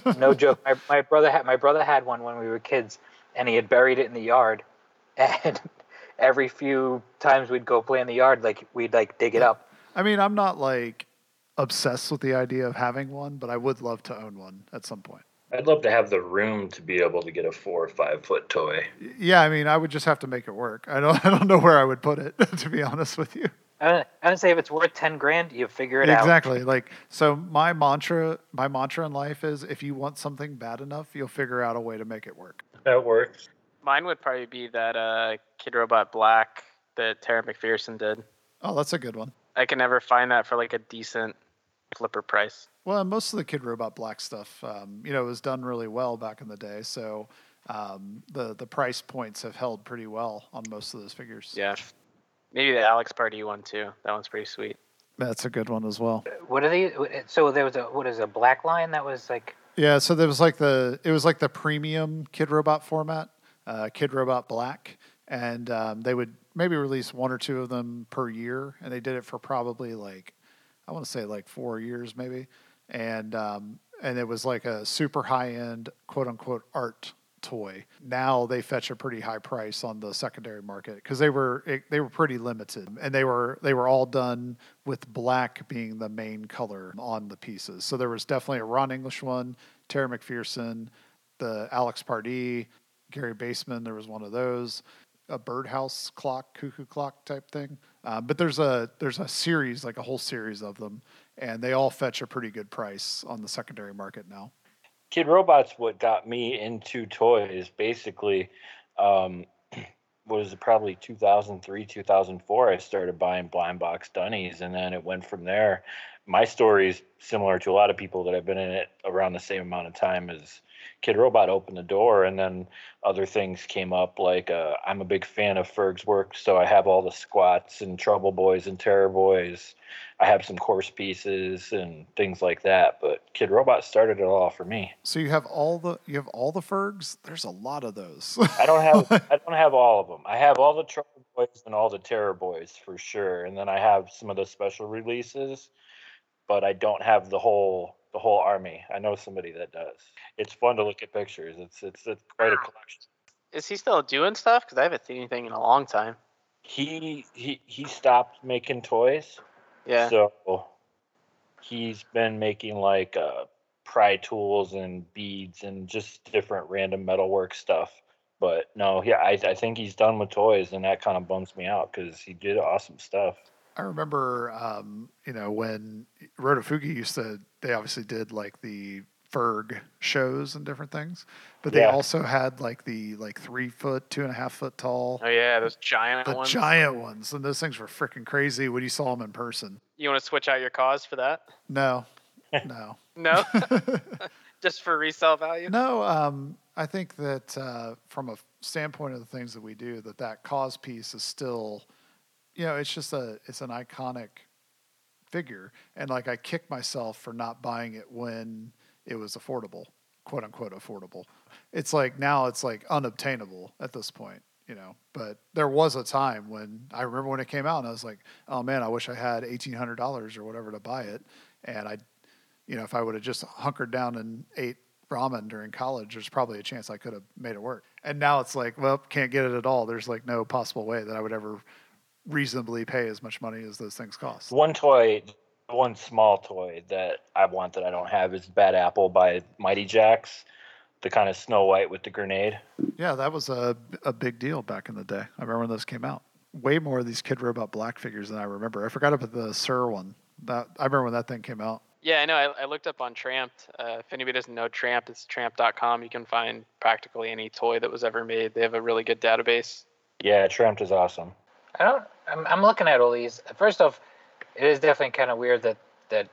Speaker 2: No joke. My, my brother had my brother had one when we were kids, and he had buried it in the yard. And every few times we'd go play in the yard, like we'd like dig it up,
Speaker 1: I mean, I'm not like obsessed with the idea of having one, but I would love to own one at some point.
Speaker 4: I'd love to have the room to be able to get a four or five foot toy.
Speaker 1: Yeah, I mean, I would just have to make it work. I don't, I don't know where I would put it, to be honest with you.
Speaker 2: I would say if it's worth ten grand, you figure it out.
Speaker 1: Exactly. Like, so my mantra, my mantra in life is, if you want something bad enough, you'll figure out a way to make it work.
Speaker 4: That works.
Speaker 3: Mine would probably be that uh, Kidrobot Black that Tara McPherson did.
Speaker 1: Oh, that's a good one.
Speaker 3: I can never find that for like a decent flipper price.
Speaker 1: Well, most of the Kidrobot Black stuff, um, you know, was done really well back in the day. So um, the the price points have held pretty well on most of those figures.
Speaker 3: Yeah. Maybe the Alex Pardee one too. That one's pretty sweet.
Speaker 1: That's a good one as well.
Speaker 2: What are these? So there was a what is a black line that was like
Speaker 1: Yeah, so there was like the it was like the premium Kidrobot format, uh, Kidrobot Black, and um, they would maybe release one or two of them per year, and they did it for probably like I want to say like four years maybe, and um, and it was like a super high end quote unquote art toy. Now they fetch a pretty high price on the secondary market because they were they were pretty limited, and they were they were all done with black being the main color on the pieces. So there was definitely a Ron English one, Tara McPherson, the Alex Pardee, Gary Baseman. There was one of those, a birdhouse clock, cuckoo clock type thing. Uh, but there's a there's a series like a whole series of them, and they all fetch a pretty good price on the secondary market now.
Speaker 4: Kidrobot's what got me into toys. Basically, um, was probably 2003, 2004? I started buying blind box dunnies, and then it went from there. My story is similar to a lot of people that have been in it around the same amount of time as Kidrobot opened the door, and then other things came up. Like uh, I'm a big fan of Ferg's work, so I have all the squats and Trouble Boys and Terror Boys. I have some Coarse pieces and things like that. But Kidrobot started it all for me.
Speaker 1: So you have all the you have all the Fergs. There's a lot of those.
Speaker 4: I don't have I don't have all of them. I have all the Trouble Boys and all the Terror Boys for sure, and then I have some of the special releases, but I don't have the whole the whole army. I know somebody that does. It's fun to look at pictures. It's it's, it's quite a collection.
Speaker 3: Is he still doing stuff? Because I haven't seen anything in a long time.
Speaker 4: He he he stopped making toys.
Speaker 3: Yeah.
Speaker 4: So he's been making like uh pry tools and beads and just different random metalwork stuff. But no, yeah, I, I think he's done with toys, and that kind of bums me out because he did awesome stuff.
Speaker 1: I remember, um, you know, when Rotofugi used to, they obviously did like the Ferg shows and different things, but they
Speaker 4: Yeah.
Speaker 1: also had like the like three foot, two and a half foot tall,
Speaker 3: Oh yeah, those giant
Speaker 1: the
Speaker 3: ones.
Speaker 1: giant ones, and those things were freaking crazy when you saw them in person.
Speaker 3: You want to switch out your KAWS for that?
Speaker 1: No, no,
Speaker 3: No, just for resale value.
Speaker 1: no. Um, I think that uh, from a standpoint of the things that we do, that that KAWS piece is still, you know, it's just a it's an iconic figure, and like I kick myself for not buying it when it was affordable, quote unquote affordable. It's like now it's like unobtainable at this point, you know. But there was a time when I remember when it came out, and I was like, oh man, I wish I had eighteen hundred dollars or whatever to buy it, and I, you know, if I would have just hunkered down and ate ramen during college, there's probably a chance I could have made it work. And now it's like, well, can't get it at all. There's like no possible way that I would ever reasonably pay as much money as those things cost.
Speaker 4: One toy, one small toy that I want that I don't have is Bad Apple by Mighty Jaxx, the kind of Snow White with the grenade.
Speaker 1: Yeah, that was a, a big deal back in the day. I remember when those came out. Way more of these Kidrobot Black figures than I remember. I forgot about the SSUR one. That I remember when that thing came out.
Speaker 3: Yeah, I know. I, I looked up on Trampt. Uh, if anybody doesn't know Trampt, it's trampt.com. You can find practically any toy that was ever made. They have a really good database.
Speaker 4: Yeah, Trampt is awesome.
Speaker 2: I don't. I'm, I'm looking at all these. First off, it is definitely kind of weird that that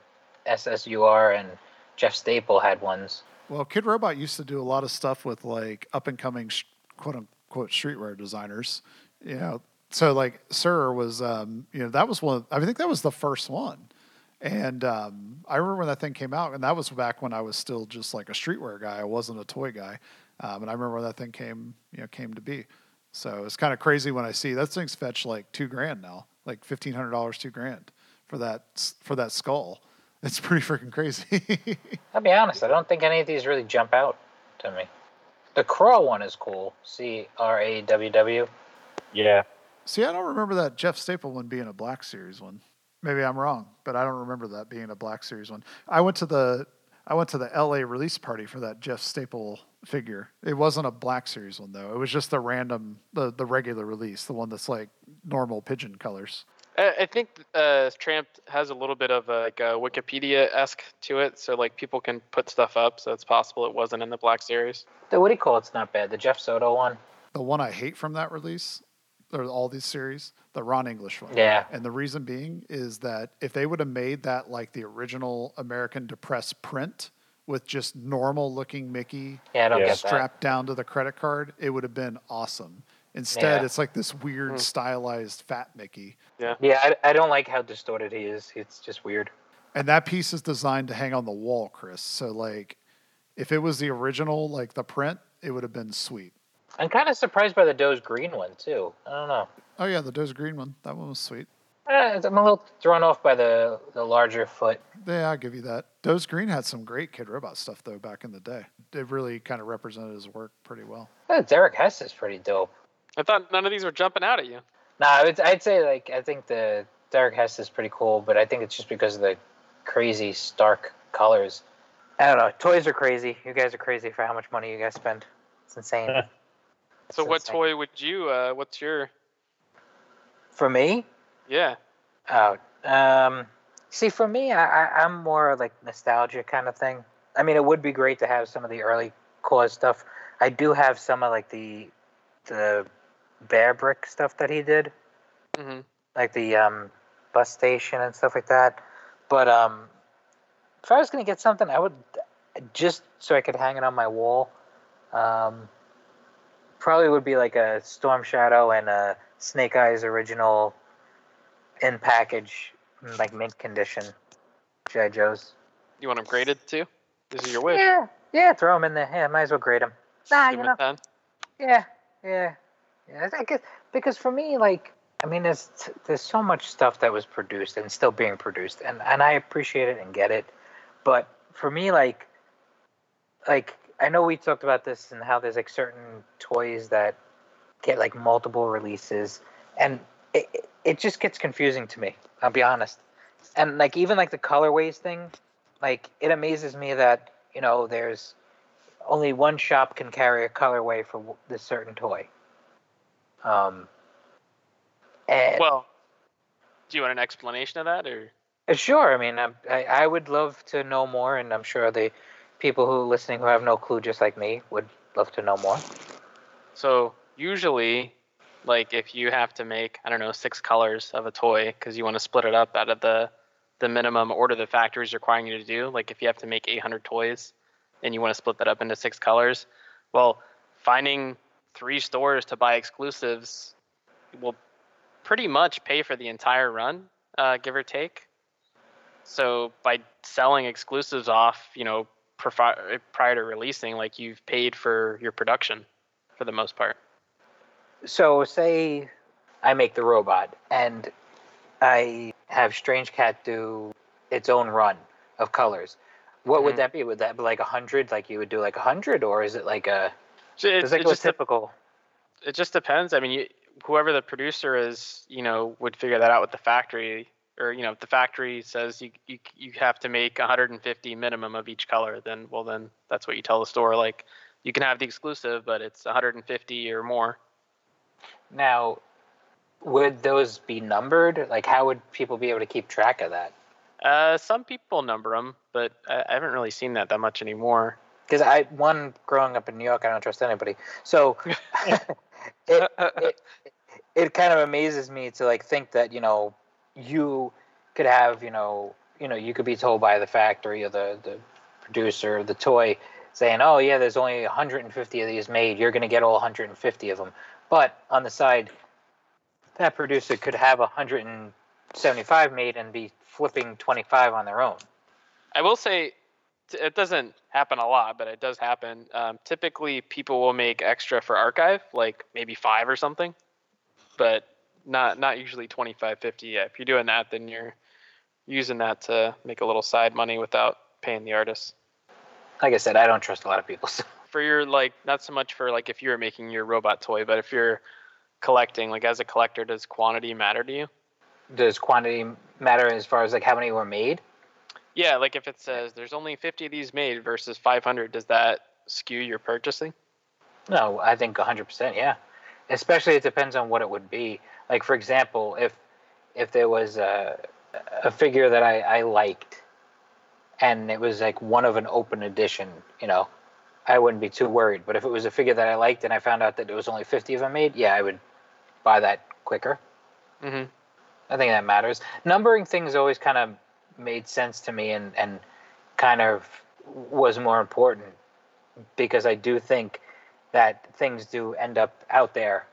Speaker 2: SSUR and Jeff Staple had ones.
Speaker 1: Well, Kidrobot used to do a lot of stuff with like up and coming quote unquote streetwear designers. You know, so like SSUR was, um, you know, that was one. I think that was the first one. And um, I remember when that thing came out, and that was back when I was still just like a streetwear guy. I wasn't a toy guy. Um, and I remember when that thing came, you know, came to be. So it's kind of crazy when I see that thing's fetch like two grand now, like fifteen hundred dollars, two grand for that for that skull. It's pretty freaking crazy.
Speaker 2: I'll be honest. I don't think any of these really jump out to me. The Craww one is cool. C R A W W.
Speaker 4: Yeah,
Speaker 1: See, I don't remember that Jeff Staple one being a Black Series one. Maybe I'm wrong, but I don't remember that being a Black Series one. I went to the I went to the LA release party for that Jeff Staple figure. It wasn't a Black Series one though. It was just the random the the regular release, the one that's like normal pigeon colors.
Speaker 3: I, I think uh, Trampt has a little bit of a, like a Wikipedia esque to it, so like people can put stuff up. So it's possible it wasn't in the Black Series.
Speaker 2: The what do you call it's not bad. The Jeff Soto one.
Speaker 1: The one I hate from that release, or all these series, the Ron English one.
Speaker 2: Yeah.
Speaker 1: And the reason being is that if they would have made that like the original American Depress print with just normal looking Mickey
Speaker 2: Yeah, don't
Speaker 4: Yeah.
Speaker 2: get that.
Speaker 1: strapped down to the credit card, it would have been awesome. Instead,
Speaker 2: Yeah.
Speaker 1: it's like this weird
Speaker 3: Hmm.
Speaker 1: stylized fat Mickey.
Speaker 2: Yeah, I, I don't like how distorted he is. It's just weird.
Speaker 1: And that piece is designed to hang on the wall, Chris. So like if it was the original, like the print, it would have been sweet.
Speaker 2: I'm kind of surprised by the Doze Green one too. I don't know.
Speaker 1: Oh yeah, the Doze Green one. That one was sweet.
Speaker 2: Eh, I'm a little thrown off by the the larger foot.
Speaker 1: Yeah, I'll give you that. Doze Green had some great Kidrobot stuff though back in the day. It really kind of represented his work pretty well.
Speaker 2: Eh, Derek Hess is pretty dope.
Speaker 3: I thought none of these were jumping out at you.
Speaker 2: Nah, I would, I'd say like I think the Derek Hess is pretty cool, but I think it's just because of the crazy stark colors. I don't know. Toys are crazy. You guys are crazy for how much money you guys spend. It's insane.
Speaker 3: So what toy would you? Uh, what's your?
Speaker 2: For me,
Speaker 3: Yeah.
Speaker 2: Oh, um, see, for me, I, I, I'm more like nostalgia kind of thing. I mean, it would be great to have some of the early KAWS stuff. I do have some of like the the bear brick stuff that he did,
Speaker 3: hmm
Speaker 2: like the um, bus station and stuff like that. But um, if I was gonna get something, I would just so I could hang it on my wall. Um, probably would be like a Storm Shadow and a Snake Eyes original in package, like mint condition. GI Joes.
Speaker 3: You want them graded too? This is your wish.
Speaker 2: Yeah, yeah, throw them in there. Yeah, might as well grade them. Nah,
Speaker 3: Give
Speaker 2: you
Speaker 3: 'em
Speaker 2: know,
Speaker 3: a 10?
Speaker 2: yeah, yeah, yeah. I guess because for me, like, I mean, there's there's so much stuff that was produced and still being produced, and and I appreciate it and get it, but for me, like, like I know we talked about this and how there's like certain toys that get like multiple releases, and it it- just gets confusing to me. I'll be honest, and like even like the colorways thing, like it amazes me that you know there's only one shop can carry a colorway for this certain toy. Um, and
Speaker 3: Well, do you want an explanation of that, or?
Speaker 2: uh, sure, I mean, I, I I would love to know more, and I'm sure the people who are listening who have no clue, just like me, would love to know more.
Speaker 3: So usually, like if you have to make I don't know six colors of a toy because you want to split it up out of the the minimum order the factory is requiring you to do. Like if you have to make 800 toys and you want to split that up into six colors, well, finding three stores to buy exclusives will pretty much pay for the entire run, uh, give or take. So by selling exclusives off, you know, profi- prior to releasing, like you've paid for your production for the most part.
Speaker 2: So, say I make the robot, and I have Strange Cat do its own run of colors. What would
Speaker 3: Mhm.
Speaker 2: that be? Would that be like a hundred? Like you would do like a hundred, or is it like a?
Speaker 3: So It,
Speaker 2: It's like
Speaker 3: it just
Speaker 2: typical.
Speaker 3: it just depends. I mean, you, whoever the producer is, you know, would figure that out with the factory, or you know, if the factory says you you you have to make 150 minimum of each color, then well, then that's what you tell the store. Like, you can have the exclusive, but it's 150 or more.
Speaker 2: Now, would those be numbered? Like, how would people be able to keep track of that?
Speaker 3: Uh, some people number them, but I, I haven't really seen that that much anymore.
Speaker 2: Because I, one, growing up in New York, I don't trust anybody. So, it, it, it kind of amazes me to like think that you know you could have you know you know you could be told by the factory or the the producer of the toy saying oh yeah there's only 150 of these made. You're going to get all 150 of them but on the side that producer could have 175 made and be flipping 25 on their own.
Speaker 3: I will say it doesn't happen a lot, but it does happen. Um, typically, people will make extra for archive, like maybe five or something, but not not usually 25, 50. Yeah, if you're doing that, then you're using that to make a little side money without paying the artist.
Speaker 2: like i said i don't trust a lot of people so
Speaker 3: For your like, not so much for like if you're making your robot toy, but if you're collecting, like as a collector, does quantity matter to you?
Speaker 2: does quantity matter as far as like how many were made?
Speaker 3: Yeah, like if it says there's only 50 of these made versus 500, does that skew your purchasing?
Speaker 2: No, I think 100%, yeah. Especially it depends on what it would be. Like for example, if if there was a a figure that I, I liked and it was like one of an open edition, you know, I wouldn't be too worried. But if it was a figure that I liked and I found out that there was only 50 of them made, yeah, I would buy that quicker.
Speaker 3: Mm-hmm.
Speaker 2: I think that matters. Numbering things always kind of made sense to me and, and kind of was more important because I do think that things do end up out there.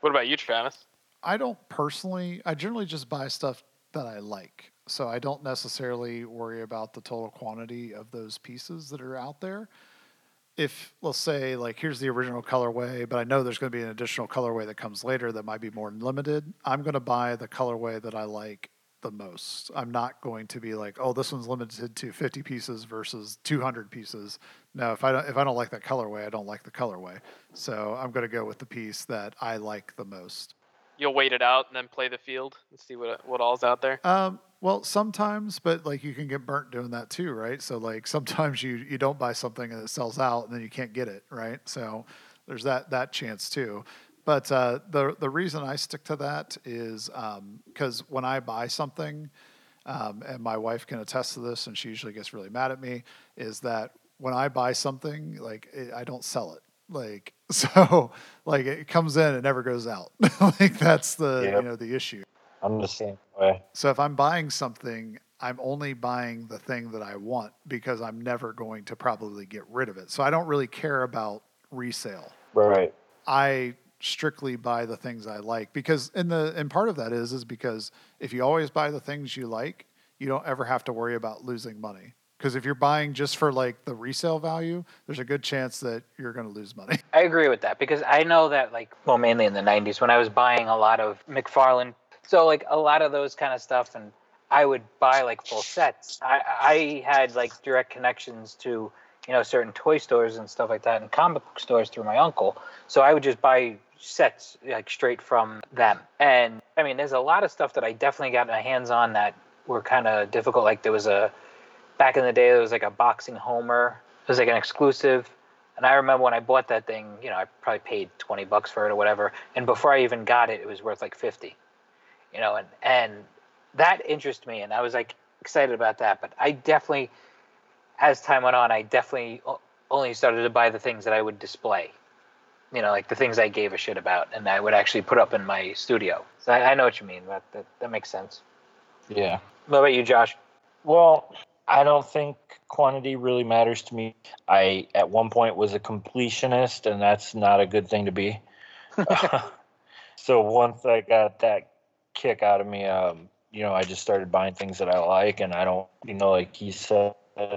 Speaker 3: What about you, Travis?
Speaker 1: I don't personally, I generally just buy stuff that I like. So I don't necessarily worry about the total quantity of those pieces that are out there. If, let's say, like, here's the original colorway, but I know there's going to be an additional colorway that comes later that might be more limited, I'm going to buy the colorway that I like the most. I'm not going to be like, oh, this one's limited to 50 pieces versus 200 pieces. No, if I don't, if I don't like that colorway, I don't like the colorway. So I'm going to go with the piece that I like the most.
Speaker 3: You'll wait it out and then play the field and see what what all's out there.
Speaker 1: Um, well, sometimes, but like you can get burnt doing that too, right? So like sometimes you you don't buy something and it sells out and then you can't get it, right? So there's that that chance too. But uh, the the reason I stick to that is because um, when I buy something, um, and my wife can attest to this, and she usually gets really mad at me, is that when I buy something, like it, I don't sell it. Like so, like it comes in, it never goes out. like that's the
Speaker 4: Yep.
Speaker 1: you know the issue.
Speaker 4: I'm the same way.
Speaker 1: So if I'm buying something, I'm only buying the thing that I want because I'm never going to probably get rid of it. So I don't really care about resale.
Speaker 4: Right.
Speaker 1: I strictly buy the things I like because and the and part of that is is because if you always buy the things you like, you don't ever have to worry about losing money. Because if you're buying just for like the resale value, there's a good chance that you're going to lose money.
Speaker 2: I agree with that because I know that like well mainly in the 90s when I was buying a lot of McFarlane so like a lot of those kind of stuff and I would buy like full sets. I I had like direct connections to you know certain toy stores and stuff like that and comic book stores through my uncle. So I would just buy sets like straight from them. And I mean there's a lot of stuff that I definitely got my hands on that were kind of difficult like there was a back in the day there was like a boxing homer. It was like an exclusive and I remember when I bought that thing, you know, I probably paid 20 bucks for it or whatever. And before I even got it, it was worth like 50. You know, and and that interested me and I was like excited about that. But I definitely as time went on, I definitely only started to buy the things that I would display. You know, like the things I gave a shit about and I would actually put up in my studio. So I, I know what you mean. That, that that makes sense.
Speaker 4: Yeah.
Speaker 2: What about you, Josh?
Speaker 4: Well, I don't think quantity really matters to me. I at one point was a completionist, and that's not a good thing to be. so once I got that kick out of me, um, you know, I just started buying things that I like, and I don't, you know, like he said,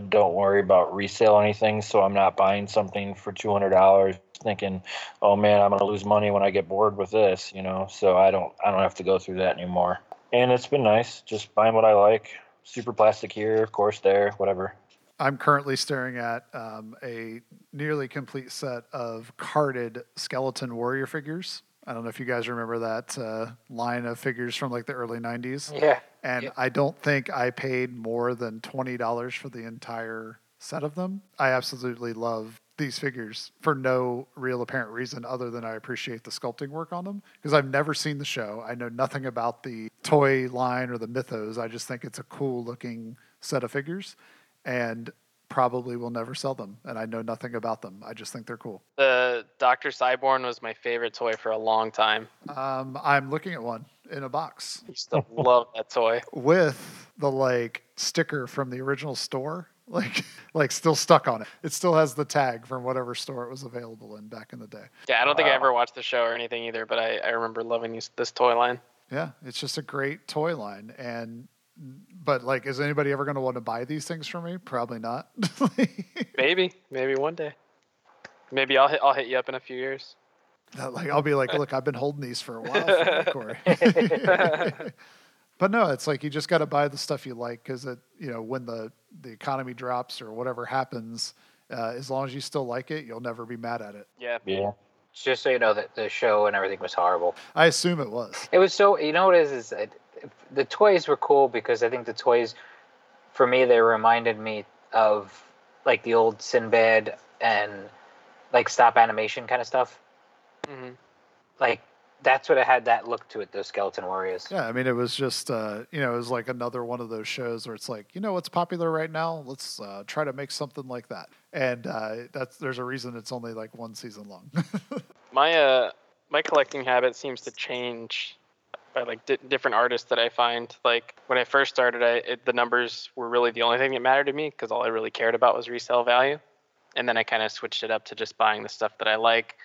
Speaker 4: don't worry about resale or anything. So I'm not buying something for two hundred dollars, thinking, oh man, I'm gonna lose money when I get bored with this, you know. So I don't, I don't have to go through that anymore. And it's been nice, just buying what I like. Superplastic here, of course, there, whatever.
Speaker 1: I'm currently staring at um, a nearly complete set of carded skeleton warrior figures. I don't know if you guys remember that uh, line of figures from like the early 90s.
Speaker 2: Yeah.
Speaker 1: And
Speaker 2: Yep.
Speaker 1: I don't think I paid more than $20 for the entire set of them. I absolutely love these figures for no real apparent reason other than I appreciate the sculpting work on them because I've never seen the show. I know nothing about the toy line or the mythos. I just think it's a cool looking set of figures and probably will never sell them. And I know nothing about them. I just think they're cool.
Speaker 3: The Dr. Cyborn was my favorite toy for a long time.
Speaker 1: Um, I'm looking at one in a box
Speaker 3: I used to love that toy.
Speaker 1: with the like sticker from the original store, like like still stuck on it. It still has the tag from whatever store it was available in back in the day.
Speaker 3: Yeah, I don't think I ever watched the show or anything either, but I, I remember loving these, this toy line.
Speaker 1: Yeah, it's just a great toy line and but like is anybody ever going to want to buy these things from me? Probably not.
Speaker 3: Maybe, maybe one day. Maybe I'll hit, I'll hit you up in a few years.
Speaker 1: That, like I'll be like, look, I've been holding these for a while, for you, Corey. but no, it's like you just got to buy the stuff you like because it, you know, when the the economy drops or whatever happens, uh, as long as you still like it, you'll never be mad at it.
Speaker 3: Yeah.
Speaker 4: Yeah.
Speaker 2: Just so you know that the show and everything was horrible.
Speaker 1: I assume it was.
Speaker 2: It was so you know what it is is it, the toys were cool because I think the toys, for me, they reminded me of like the old Sinbad and like stop animation kind of stuff.
Speaker 3: hmm
Speaker 2: Like that's what it had that look to it. Those Skeleton Warriors.
Speaker 1: Yeah, I mean, it was just, uh, you know, it was like another one of those shows where it's like, you know, what's popular right now? Let's uh, try to make something like that. And uh, that's there's a reason it's only like one season long.
Speaker 3: My uh my collecting habit seems to change by like di- different artists that I find. Like when I first started, I it, the numbers were really the only thing that mattered to me because all I really cared about was resale value. And then I kind of switched it up to just buying the stuff that I like.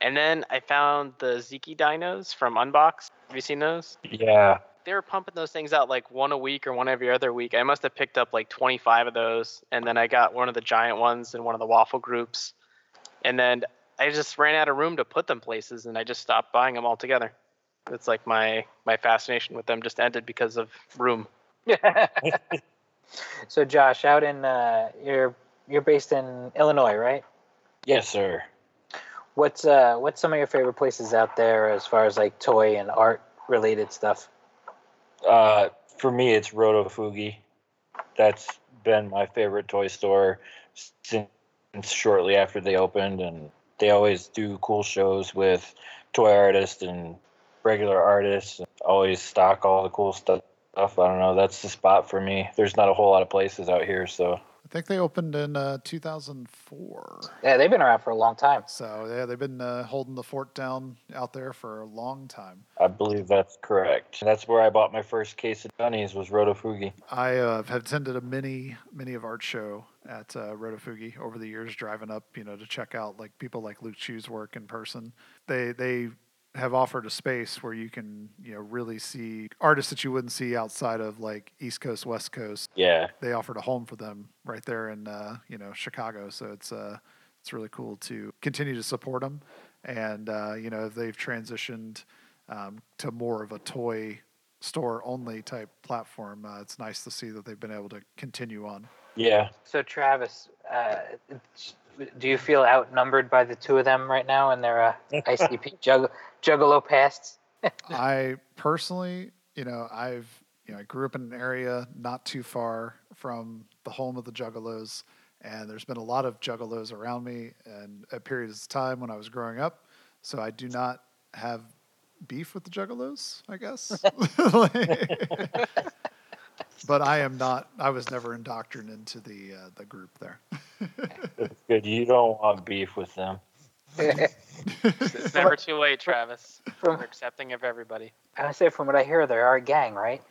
Speaker 3: And then I found the Ziki dinos from Unbox. Have you seen those?
Speaker 4: Yeah.
Speaker 3: They were pumping those things out like one a week or one every other week. I must have picked up like 25 of those. And then I got one of the giant ones in one of the waffle groups. And then I just ran out of room to put them places and I just stopped buying them altogether. It's like my my fascination with them just ended because of room.
Speaker 2: so Josh, out in uh, you're you're based in Illinois, right?
Speaker 4: Yes, sir.
Speaker 2: What's uh what's some of your favorite places out there as far as like toy and art related stuff?
Speaker 4: Uh, for me, it's Rotofugi. That's been my favorite toy store since shortly after they opened, and they always do cool shows with toy artists and regular artists. And always stock all the cool stuff. I don't know. That's the spot for me. There's not a whole lot of places out here, so
Speaker 1: I think they opened in uh, 2004.
Speaker 2: Yeah, they've been around for a long time.
Speaker 1: So yeah, they've been uh, holding the fort down out there for a long time.
Speaker 4: I believe that's correct. That's where I bought my first case of Dunnies was Rotofugi.
Speaker 1: I uh, have attended a mini mini of art show at uh, Rotofugi over the years, driving up, you know, to check out like people like Luke Chueh's work in person. They they have offered a space where you can, you know, really see artists that you wouldn't see outside of like East Coast, West Coast.
Speaker 4: Yeah,
Speaker 1: They offered a home for them right there in, uh, you know, Chicago. So it's uh, it's really cool to continue to support them. And uh, you know, they've transitioned um, to more of a toy store only type platform, uh, it's nice to see that they've been able to continue on.
Speaker 4: yeah.
Speaker 2: So Travis, uh, do you feel outnumbered by the two of them right now in their uh, ICP jugg- Juggalo pasts?
Speaker 1: I personally, you know, I've you know, I grew up in an area not too far from the home of the Juggalos, and there's been a lot of Juggalos around me, and at periods of time when I was growing up. So I do not have beef with the Juggalos, I guess. but I am not. I was never indoctrinated into the uh, the group there.
Speaker 4: That's good. You don't want beef with them.
Speaker 3: It's never too late, Travis.
Speaker 2: From-
Speaker 3: We're accepting of everybody.
Speaker 2: I say, from what I hear, they are a gang, right?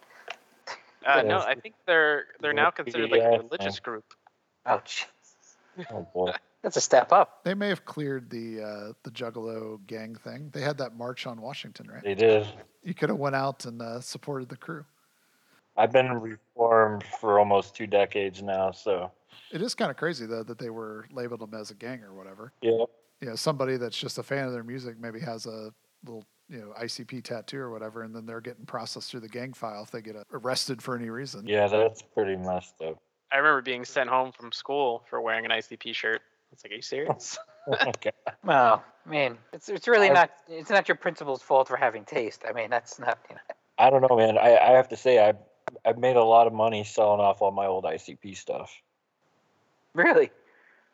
Speaker 3: Uh, no, I think they're they're now considered like a religious group.
Speaker 2: Oh, jeez.
Speaker 4: Oh boy.
Speaker 2: that's a step up.
Speaker 1: They may have cleared the uh, the Juggalo gang thing. They had that march on Washington, right?
Speaker 4: They did.
Speaker 1: You could have went out and uh, supported the crew.
Speaker 4: I've been reformed for almost two decades now, so
Speaker 1: It is kind of crazy though that they were labeled them as a gang or whatever.
Speaker 4: yeah.
Speaker 1: You know, somebody that's just a fan of their music maybe has a little you know ICP tattoo or whatever, and then they're getting processed through the gang file if they get arrested for any reason.
Speaker 4: Yeah, that's pretty messed up.
Speaker 3: I remember being sent home from school for wearing an ICP shirt. It's like, are you serious?
Speaker 4: Oh okay.
Speaker 2: Well, I mean, it's it's really
Speaker 4: I-
Speaker 2: not it's not your principal's fault for having taste. I mean, that's not. You know,
Speaker 4: I don't know, man. I, I have to say I've I've made a lot of money selling off all my old ICP stuff.
Speaker 2: really.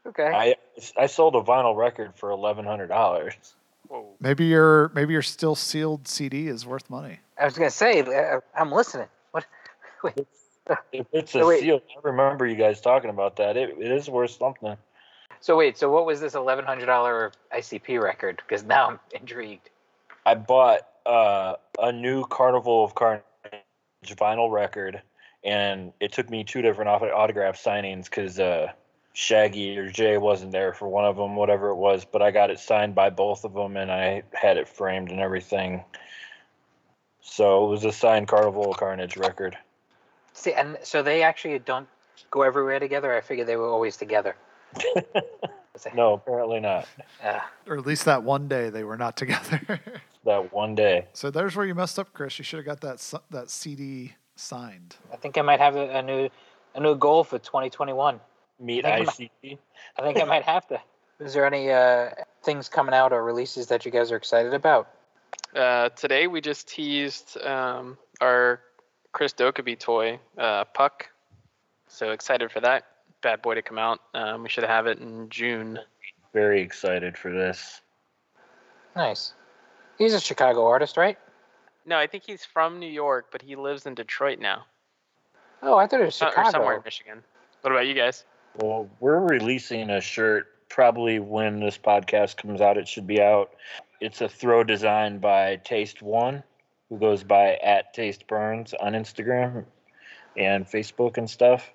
Speaker 2: Okay.
Speaker 4: I I sold a vinyl record for eleven hundred dollars.
Speaker 3: Whoa.
Speaker 1: Maybe your maybe your still sealed CD is worth money.
Speaker 2: I was gonna say, uh, I'm listening. What? Wait.
Speaker 4: If it's
Speaker 2: So
Speaker 4: a
Speaker 2: wait.
Speaker 4: seal, I remember you guys talking about that. It, it is worth something.
Speaker 2: So wait. So what was this eleven hundred dollar ICP record? Because now I'm intrigued.
Speaker 4: I bought uh, a new Carnival of Carnage vinyl record, and it took me two different autograph signings because uh, Shaggy or Jay wasn't there for one of them, whatever it was. But I got it signed by both of them, and I had it framed and everything. So it was a signed Carnival Carnage record.
Speaker 2: See, and so they actually don't go everywhere together. I figured they were always together.
Speaker 4: No, apparently not.
Speaker 2: Uh,
Speaker 1: Or at least that one day they were not together.
Speaker 4: That one day.
Speaker 1: so there's where you messed up, Chris. You should have got that that CD signed.
Speaker 2: I think I might have a, a new a new goal for 2021.
Speaker 4: Meet
Speaker 2: Thank
Speaker 4: ICP.
Speaker 2: I think I might have to. Is there any uh, things coming out or releases that you guys are excited about?
Speaker 3: Uh, today we just teased um, our Chris Dokebi toy, uh, Puck. So excited for that bad boy to come out. Um, we should have it in June.
Speaker 4: Very excited for this.
Speaker 2: Nice. He's a Chicago artist, right?
Speaker 3: No, I think he's from New York, but he lives in Detroit now,
Speaker 2: Oh, I thought it was
Speaker 3: Uh,
Speaker 2: Chicago.
Speaker 3: or somewhere in Michigan. What about you guys?
Speaker 4: Well, we're releasing a shirt probably when this podcast comes out. It should be out. It's a throw design by Taste One, who goes by at Taste Burns on Instagram and Facebook and stuff.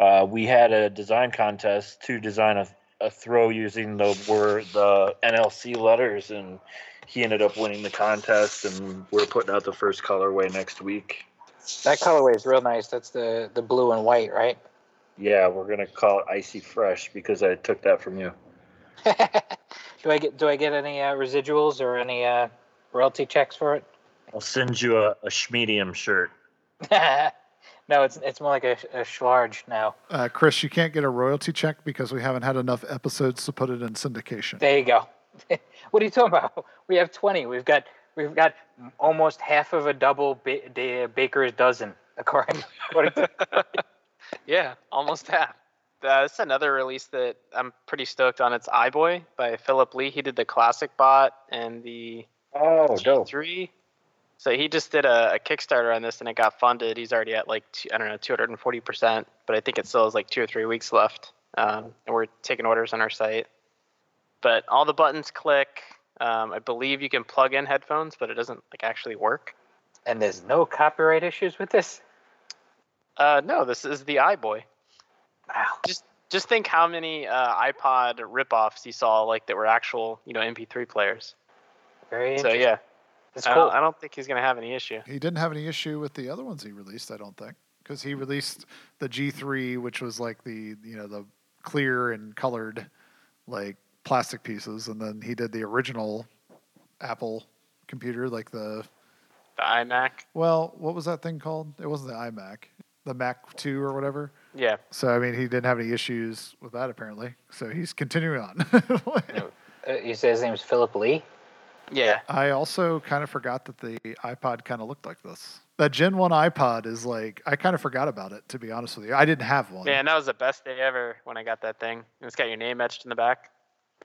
Speaker 4: Uh, we had a design contest to design a, a throw using the word the NLC letters, and he ended up winning the contest. And we're putting out the first colorway next week.
Speaker 2: That colorway is real nice. That's the the blue and white, right?
Speaker 4: Yeah, we're gonna call it Icy Fresh because I took that from you.
Speaker 2: do I get do I get any uh, residuals or any uh, royalty checks for it?
Speaker 4: I'll send you a, a Schmedium shirt.
Speaker 2: no, it's it's more like a, a schlarge now.
Speaker 1: Uh, Chris, you can't get a royalty check because we haven't had enough episodes to put it in syndication.
Speaker 2: There you go. what are you talking about? We have twenty. We've got we've got almost half of a double ba- da- baker's dozen, according, according to
Speaker 3: Yeah, almost half. Uh, this another release that I'm pretty stoked on. It's iBoy by Philip Lee. He did the classic bot and the
Speaker 4: Oh, dope.
Speaker 3: G3. So he just did a, a Kickstarter on this and it got funded. He's already at like, two, I don't know, 240%, but I think it still has like two or three weeks left. Um, and we're taking orders on our site. But all the buttons click. Um, I believe you can plug in headphones, but it doesn't like actually work.
Speaker 2: and there's no copyright issues with this.
Speaker 3: Uh, no, this is the iBoy.
Speaker 2: Wow.
Speaker 3: just just think how many uh, iPod ripoffs you saw like that were actual you know MP3 players.
Speaker 2: Very
Speaker 3: So yeah,
Speaker 2: it's
Speaker 3: I,
Speaker 2: cool.
Speaker 3: don't, I don't think he's gonna have any issue.
Speaker 1: He didn't have any issue with the other ones he released, I don't think, because he released the G3, which was like the you know the clear and colored like plastic pieces, and then he did the original Apple computer, like the
Speaker 3: The iMac.
Speaker 1: well, what was that thing called? It wasn't the iMac, the Mac Two or whatever.
Speaker 3: Yeah,
Speaker 1: So I mean, he didn't have any issues with that apparently. So he's continuing on.
Speaker 2: Uh, you say his name is Philip Lee.
Speaker 3: Yeah.
Speaker 1: I also kind of forgot that the iPod kind of looked like this. That Gen 1 iPod is like, I kind of forgot about it, to be honest with you. I didn't have one.
Speaker 3: Man, that was the best day ever when I got that thing. It's got your name etched in the back.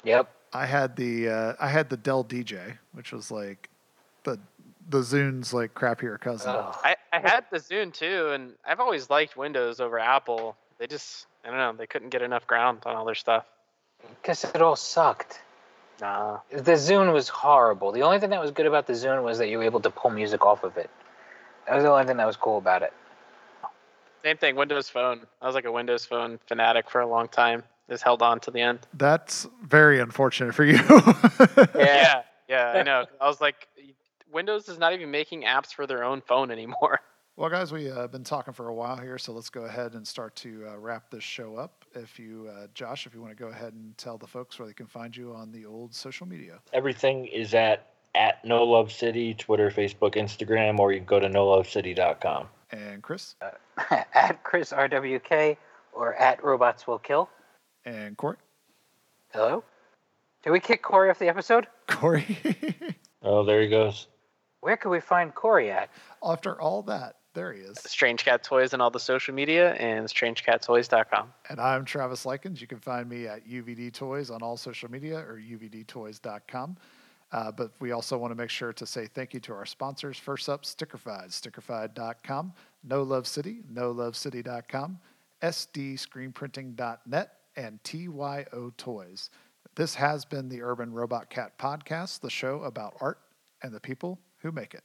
Speaker 2: Yep.
Speaker 1: I had the uh, I had the Dell DJ, which was like the the Zune's like crappier cousin.
Speaker 2: Ugh.
Speaker 3: I, I had the Zune too, and I've always liked Windows over Apple. They just I don't know they couldn't get enough ground on all their stuff.
Speaker 2: Because it all sucked.
Speaker 3: Nah.
Speaker 2: The Zune was horrible. The only thing that was good about the Zune was that you were able to pull music off of it. That was the only thing that was cool about it.
Speaker 3: Same thing. Windows Phone. I was like a Windows Phone fanatic for a long time. Just held on to the end.
Speaker 1: That's very unfortunate for you.
Speaker 3: yeah, yeah, I know. I was like, Windows is not even making apps for their own phone anymore.
Speaker 1: Well, guys, we have uh, been talking for a while here, so let's go ahead and start to uh, wrap this show up. If you, uh, Josh, if you want to go ahead and tell the folks where they can find you on the old social media.
Speaker 4: Everything is at at No Love City, Twitter, Facebook, Instagram, or you can go to nolovecity.com.
Speaker 1: And Chris
Speaker 2: at Chris RWK or at Robots Will Kill.
Speaker 1: and Corey.
Speaker 2: Hello? Did we kick Corey off the episode?
Speaker 1: Corey.
Speaker 4: Oh, there he goes.
Speaker 2: Where can we find Corey at?
Speaker 1: After all that, there he is.
Speaker 3: Strange Cat Toys and all the social media and strangecattoys.com.
Speaker 1: And I'm Travis Likens. You can find me at UVD Toys on all social media or uvdtoys.com. Uh, but we also want to make sure to say thank you to our sponsors. First up, Stickerfied, stickerfied.com, No Love City, nolovecity.com, sdscreenprinting.net, and TYO Toys. This has been the Urban Robot Cat Podcast, the show about art and the people who make it.